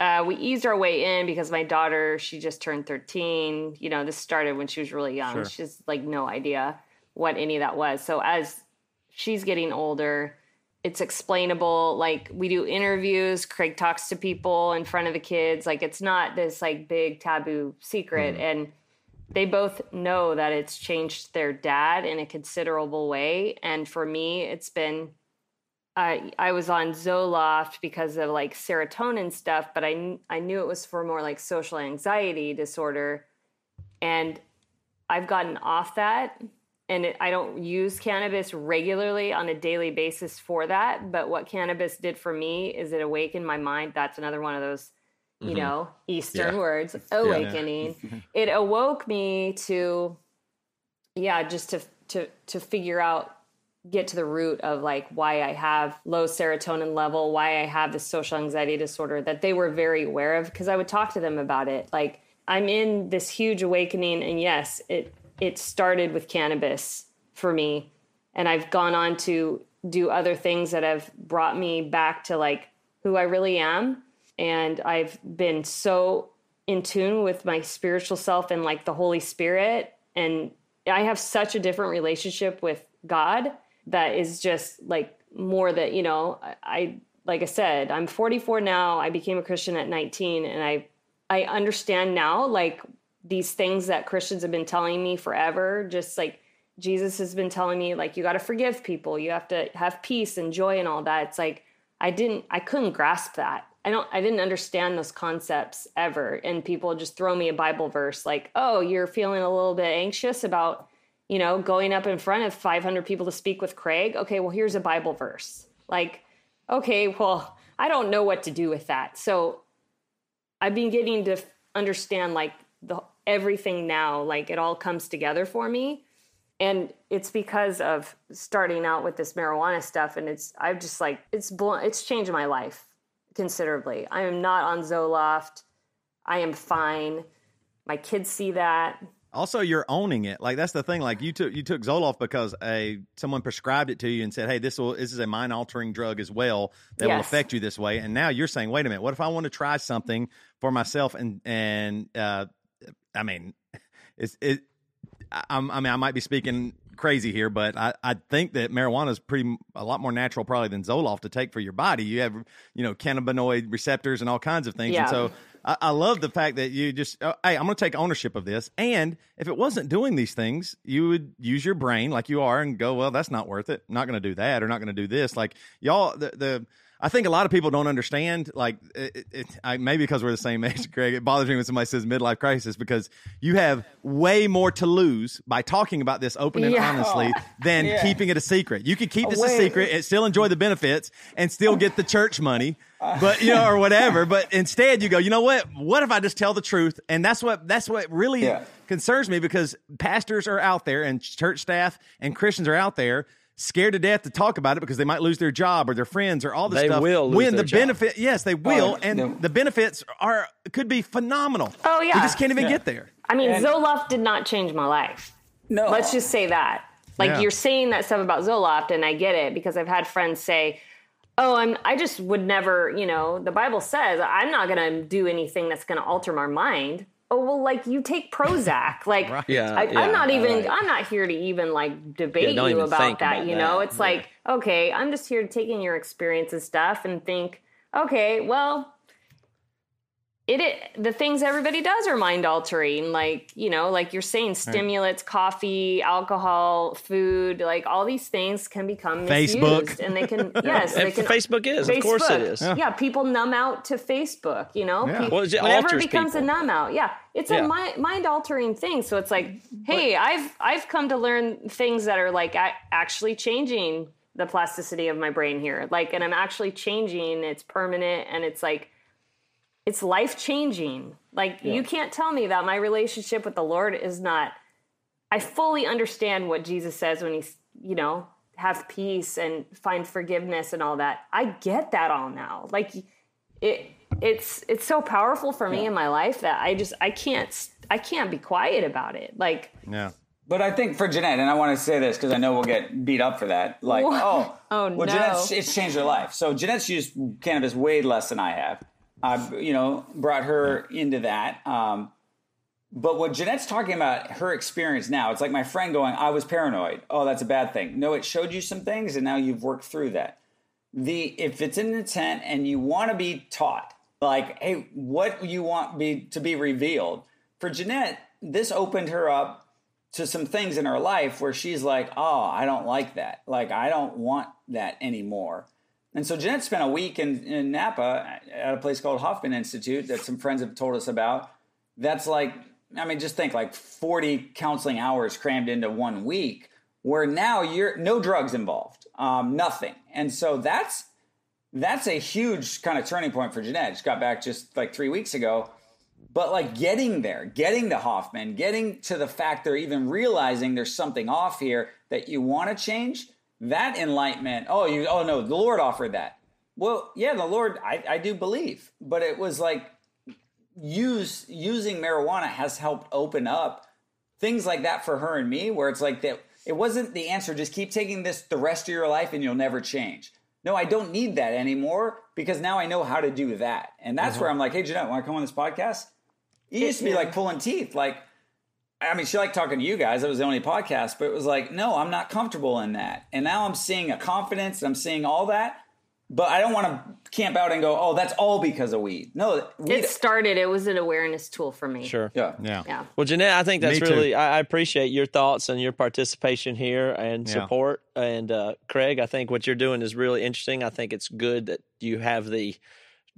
Uh, we eased our way in because my daughter, she just turned 13. You know, this started when she was really young. She has like no idea what any of that was. So as she's getting older, it's explainable. Like we do interviews, Craig talks to people in front of the kids. Like it's not this like big taboo secret. Mm. And they both know that it's changed their dad in a considerable way. And for me, it's been I I was on Zoloft because of like serotonin stuff, but I I knew it was for more like social anxiety disorder, and I've gotten off that, and it, I don't use cannabis regularly on a daily basis for that. But what cannabis did for me is it awakened my mind. That's another one of those, you mm-hmm. know, Eastern words, awakening. it awoke me to, yeah, just to to to figure out get to the root of like why I have low serotonin level, why I have this social anxiety disorder that they were very aware of because I would talk to them about it. Like I'm in this huge awakening and yes, it it started with cannabis for me. And I've gone on to do other things that have brought me back to like who I really am. And I've been so in tune with my spiritual self and like the Holy Spirit. And I have such a different relationship with God that is just like more that you know I, like I said I'm 44 now. I became a Christian at 19 and I I understand now like these things that Christians have been telling me forever just like Jesus has been telling me like you got to forgive people you have to have peace and joy and all that. It's like I didn't I couldn't grasp that. I don't I didn't understand those concepts ever. And people just throw me a bible verse like oh you're feeling a little bit anxious about you know going up in front of 500 people to speak with Craig? Okay well here's a bible verse. Like okay well I don't know what to do with that. So I've been getting to understand like the everything now like it all comes together for me and it's because of starting out with this marijuana stuff and it's i've just like it's bl- it's changed my life considerably i am not on zoloft i am fine my kids see that Also, you're owning it. Like that's the thing. Like you took you took Zoloft because a someone prescribed it to you and said, "Hey, this will this is a mind altering drug as well that will affect you this way." And now you're saying, "Wait a minute, what if I want to try something for myself?" And and uh, I mean, it's it. I, I'm- I mean, I might be speaking crazy here, but I, I think that marijuana is pretty a lot more natural probably than Zoloft to take for your body. You have you know cannabinoid receptors and all kinds of things, and so I, I love the fact that you just uh, hey, I'm going to take ownership of this. And if it wasn't doing these things, you would use your brain like you are and go, well, that's not worth it. not going to do that or not going to do this. Like y'all, the the. I think a lot of people don't understand, like, it, it, I, maybe because we're the same age, Greg. It bothers me when somebody says midlife crisis because you have way more to lose by talking about this open and Yeah. honestly than Yeah. keeping it a secret. You could keep this a secret and still enjoy the benefits and still get the church money, but you know, or whatever. But instead, you go, you know what? What if I just tell the truth? And that's what that's what really Yeah. concerns me because pastors are out there and church staff and Christians are out there scared to death to talk about it because they might lose their job or their friends or all this stuff. They stuff. will lose when their the job. benefit, yes, they oh, will, Oh, and no. the benefits are could be phenomenal. Oh, yeah. we just can't even Yeah. get there. i mean And- zoloft did not change my life No. Let's just say that. Like Yeah. you're saying that stuff about Zoloft, and I get it because I've had friends say, "Oh, I'm. I just would never. You know, the Bible says I'm not going to do anything that's going to alter my mind." Oh well, like you take Prozac. Like Yeah, I, yeah, I'm not even. right. I'm not here to even like debate Yeah, you about that. about you know, that. it's like okay, I'm just here taking your experience and stuff, and think, okay, well, it, it the things everybody does are mind altering like you know like you're saying stimulants coffee alcohol food like all these things can become Facebook. misused and they can yes they can Facebook is, of course it Facebook. is. Yeah. people numb out to Facebook, you know? Yeah. Pe- Well, it Whenever alters it becomes people. a numb out. Yeah. It's Yeah. a mi- mind altering thing. So it's like, hey, I've I've come to learn things that are like a- actually changing the plasticity of my brain here. Like and I'm actually changing, it's permanent and it's like it's life changing. Like you can't tell me that my relationship with the Lord is not. I fully understand what Jesus says when he's you know have peace and find forgiveness and all that. I get that all now. Like it it's it's so powerful for me in my life that I just I can't I can't be quiet about it. Like Yeah. But I think for Jeanette, and I want to say this because I know we'll get beat up for that. Like, oh, Oh, well, no. Jeanette's it's changed her life. So Jeanette's used cannabis way less than I have. I've you know brought her into that. Um, but what Jeanette's talking about, her experience now, it's like my friend going, "I was paranoid. Oh, that's a bad thing." No, it showed you some things, and now you've worked through that. The if it's an intent and you want to be taught, like, hey, what you want be to be revealed for Jeanette, this opened her up to some things in her life where she's like, oh, I don't like that. Like, I don't want that anymore. And so Jeanette spent a week in, in Napa at a place called Hoffman Institute that some friends have told us about. That's like, I mean, just think like 40 counseling hours crammed into one week where now you're no drugs involved, um, nothing. And so that's, that's a huge kind of turning point for Jeanette. She got back just like three weeks ago but like getting there, getting to Hoffman, getting to the fact they're even realizing there's something off here that you want to change, that enlightenment. Oh, you, oh no, the Lord offered that. Well, yeah, the Lord, I, I do believe, but it was like use using marijuana has helped open up things like that for her and me, where it's like that. It wasn't the answer. Just keep taking this the rest of your life, and you'll never change. No, I don't need that anymore because now I know how to do that, and that's uh-huh. where I'm like, hey, Jeanette, want to come on this podcast? You used to be like pulling teeth. Like, I mean, she liked talking to you guys. That was the only podcast, but it was like, no, I'm not comfortable in that. And now I'm seeing a confidence. I'm seeing all that, but I don't want to camp out and go, oh, that's all because of weed. No, weed. it started. It was an awareness tool for me. Sure. yeah. Yeah. Yeah. Well, Jeanette, I think that's really. I, I appreciate your thoughts and your participation here and Yeah. support. And uh, Craig, I think what you're doing is really interesting. I think it's good that you have the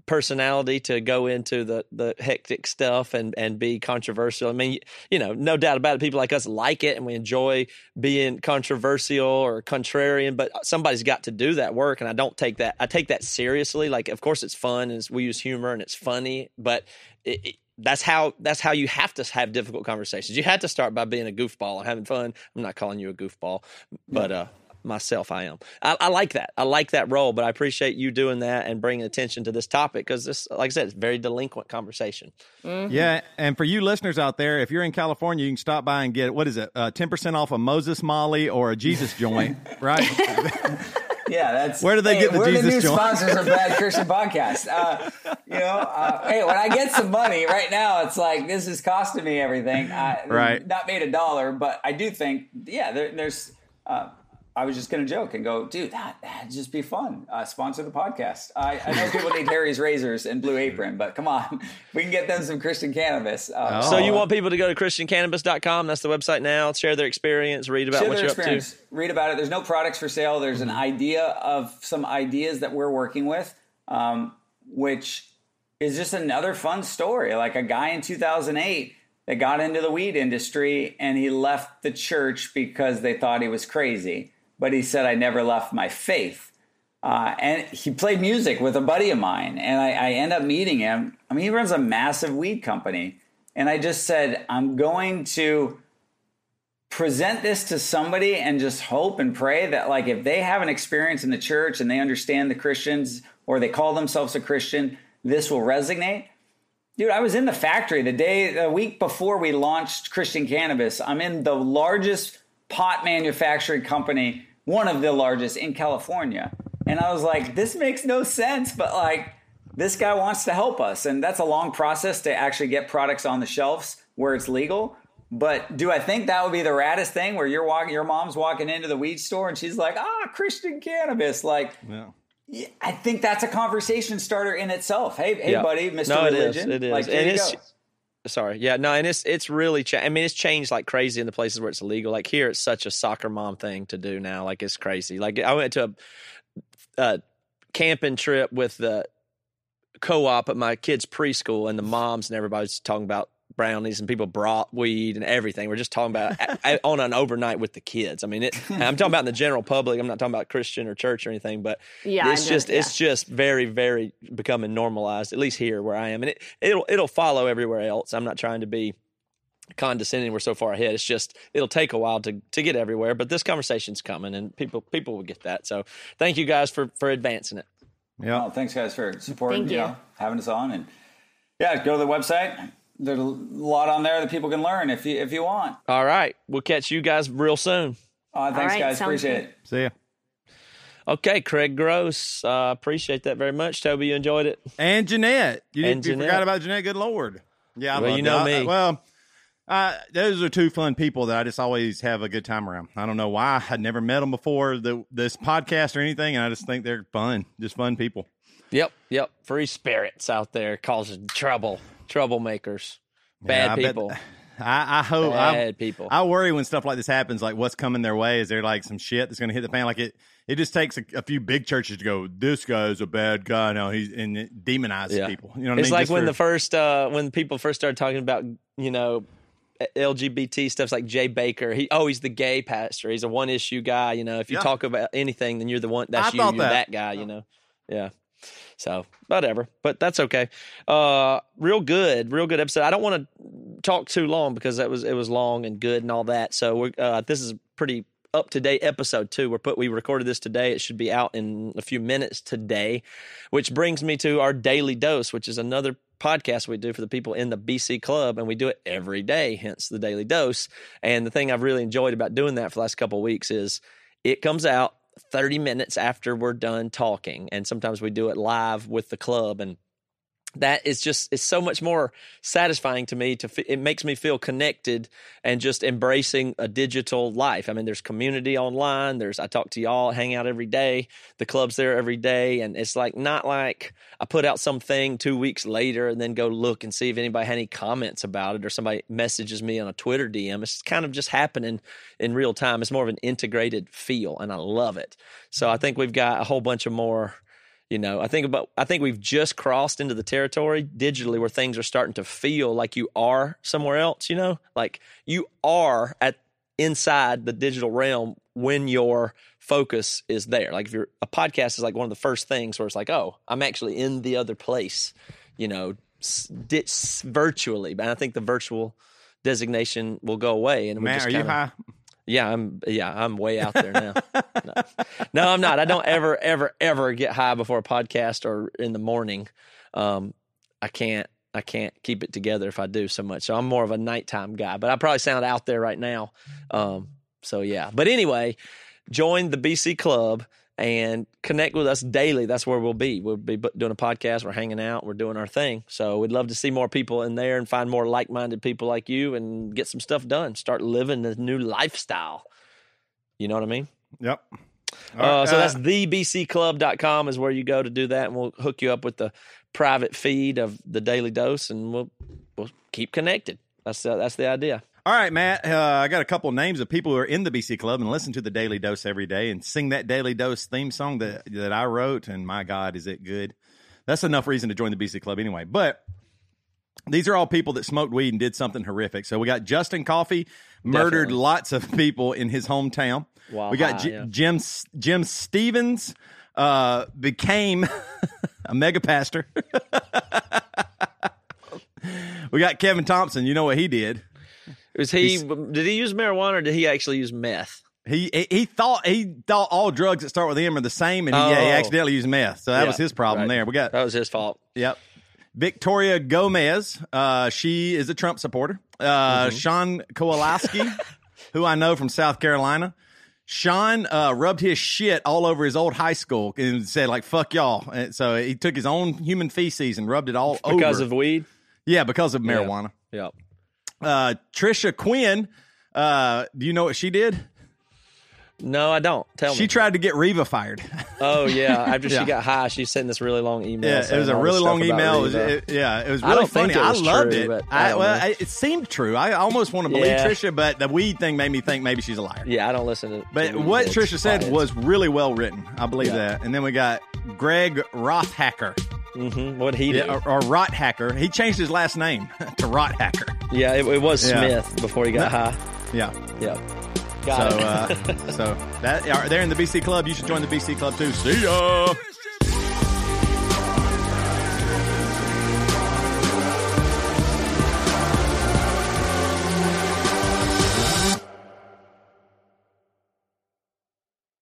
personality to go into the the hectic stuff and and be controversial. I mean, you know, no doubt about it. People like us like it and we enjoy being controversial or contrarian. But somebody's got to do that work, and I don't take that. I take that seriously. Like, of course, it's fun and it's, we use humor and it's funny, but it, it, that's how that's how you have to have difficult conversations. You had to start by being a goofball and having fun. I'm not calling you a goofball, but uh, myself, I am. I, I like that. I like that role, but I appreciate you doing that and bringing attention to this topic because this, like I said, it's a very delinquent conversation. Yeah, and for you listeners out there, if you're in California, you can stop by and get what is it, uh, ten percent off a Moses Molly or a Jesus joint, right? Yeah, that's Where do they hey, get the we're Jesus the new joint? sponsors of Bad Christian Podcast. Uh, you know, uh, hey, when I get some money right now, it's like this is costing me everything. I, Right. Not made a dollar, but I do think, yeah, there, there's. Uh, I was just going to joke and go, dude, that that'd just be fun. Uh, sponsor the podcast. I, I know people need Harry's razors and Blue Apron, but come on, we can get them some Christian cannabis. Uh, So you want people to go to christiancannabis.com. That's the website now. Share their experience, read about Share what their you're up to. Read about it. There's no products for sale. There's an idea of some ideas that we're working with, um, which is just another fun story. Like a guy in 2008 that got into the weed industry and he left the church because they thought he was crazy. But he said, I never left my faith. Uh, and he played music with a buddy of mine, and I, I end up meeting him. I mean, he runs a massive weed company. And I just said, I'm going to present this to somebody and just hope and pray that like if they have an experience in the church and they understand the Christians or they call themselves a Christian, this will resonate. Dude, I was in the factory the day the week before we launched Christian Cannabis. I'm in the largest pot manufacturing company, one of the largest in California. And I was like, this makes no sense, but like this guy wants to help us. And that's a long process to actually get products on the shelves where it's legal. But do I think that would be the raddest thing where you're walking, your mom's walking into the weed store and she's like, ah, Christian cannabis? Like, Yeah. I think that's a conversation starter in itself. Hey, hey, Yeah. buddy, Mr. No, it is. Religion. It is. Like, And it's-. Sorry, yeah, no, and it's it's really. Cha- I mean, it's changed like crazy in the places where it's illegal. Like here, it's such a soccer mom thing to do now. Like it's crazy. Like I went to a, a camping trip with the co-op at my kids' preschool, and the moms and everybody's talking about brownies and people brought weed and everything. We're just talking about a- a- on an overnight with the kids. I mean, it, I'm talking about in the general public. I'm not talking about Christian or church or anything, but Yeah, it's just yeah. it's just very very becoming normalized. At least here where I am, and it it'll it'll follow everywhere else. I'm not trying to be condescending. We're so far ahead. It's just it'll take a while to to get everywhere, but this conversation's coming, and people people will get that. So thank you guys for for advancing it. Yeah. Well, thanks guys for supporting, Thank you you. know, having us on, and yeah, go to the website. There's a lot on there that people can learn if you if you want. All right, we'll catch you guys real soon. Uh, thanks, right, guys. Appreciate good. it. See ya. Okay, Craig Gross, uh, appreciate that very much. Toby, you enjoyed it. And Jeanette. You, And you Jeanette. forgot about Jeanette. Good Lord. Yeah, I Well, love you know I- me. I- well, uh, those are two fun people that I just always have a good time around. I don't know why. I'd never met them before the, this podcast or anything, and I just think they're fun. Just fun people. Yep, yep. Free spirits out there causing trouble, troublemakers, Yeah, bad I bet- people, I, I hope. I, bad people. I worry when stuff like this happens. Like, what's coming their way? Is there like some shit that's going to hit the fan? Like it. It just takes a, a few big churches to go. This guy's a bad guy. Now he's and it demonizes Yeah. people. You know what it's I mean? like Just when for- the first uh when people first started talking about you know lgbt stuff's like jay bakker he oh he's the gay pastor he's a one issue guy you know if you Yeah. talk about anything then you're the one that's I you you're that. that guy you know yeah so whatever but that's okay uh real good real good episode i don't want to talk too long because that was it was long and good and all that so uh this is pretty up to date episode too. We're put we recorded this today. It should be out in a few minutes today, which brings me to our daily dose, which is another podcast we do for the people in the BC Club, and we do it every day. Hence the daily dose. And the thing I've really enjoyed about doing that for the last couple of weeks is it comes out 30 minutes after we're done talking, and sometimes we do it live with the club and that is just it's so much more satisfying to me to f- it makes me feel connected and just embracing a digital life. I mean there's community online there's i talk to y'all hang out every day the club's there every day and it's like not like i put out something two weeks later and then go look and see if anybody had any comments about it or somebody messages me on a twitter dm it's kind of just happening in real time. It's more of an integrated feel and i love it. So i mm-hmm. think we've got a whole bunch of more you know, I think about I think we've just crossed into the territory digitally where things are starting to feel like you are somewhere else, you know? Like you are at inside the digital realm when your focus is there. Like if you're a podcast is like one of the first things where it's like, "Oh, I'm actually in the other place." You know, s- di- s- virtually. But I think the virtual designation will go away and we Matt, just are you kinda- high? Yeah, I'm yeah, I'm way out there now. no. no, I'm not. I don't ever, ever, ever get high before a podcast or in the morning. Um, I can't I can't keep it together if I do so much. So I'm more of a nighttime guy, but I probably sound out there right now. Um, so yeah. But anyway, join the BC Club and connect with us daily. That's where we'll be. We'll be doing a podcast. We're hanging out. We're doing our thing. So we'd love to see more people in there and find more like-minded people like you and get some stuff done. Start living the new lifestyle. You know what I mean? Yep. Uh, right, so uh, that's thebcclub.com is where you go to do that, and we'll hook you up with the private feed of the Daily Dose, and we'll we'll keep connected. That's uh, that's the idea. All right, Matt. Uh, I got a couple names of people who are in the BC Club and listen to the Daily Dose every day and sing that Daily Dose theme song that that I wrote. And my God, is it good? That's enough reason to join the BC Club anyway. But these are all people that smoked weed and did something horrific. So we got Justin Coffee murdered Definitely. lots of people in his hometown. Wow, we got J- yeah. Jim Jim Stevens uh, became a mega pastor. we got Kevin Thompson. You know what he did? Was he? Did he use marijuana or did he actually use meth? He he- thought he thought all drugs that start with M are the same, and he, yeah, he Oh. accidentally used meth. So that Yeah, was his problem right. there. We got That was his fault. yep. Victoria Gomez, uh, she is a Trump supporter. Uh, Mm-hmm. Sean Kowalski, who I know from South Carolina. Sean uh, rubbed his shit all over his old high school and said like "fuck y'all." And so he took his own human feces and rubbed it all Because over. Because of weed. yeah, because of marijuana. Yep. Uh, Trisha Quinn, uh, do you know what she did? No, I don't. Tell She me. She tried to get Reva fired. oh yeah. After Yeah. she got high, she sent this really long email. Yeah, it was a really long email. It was, it- yeah, it was I really think funny. it I was loved true, it. I I, well. I, it seemed true. I almost want to believe Yeah. Trisha, but the weed thing made me think maybe she's a liar. yeah, I don't listen to. But to what Trisha said was really well written. I believe Yeah. that. And then we got Greg Rothhacker, Mhm. what he did. yeah, or, or Rot Hacker. He changed his last name to Rot Hacker. Yeah, it, it was Yeah. Smith before he got high. Yeah. So, Got it. uh, so that are they're in the BC Club. You should join the BC Club too. See ya.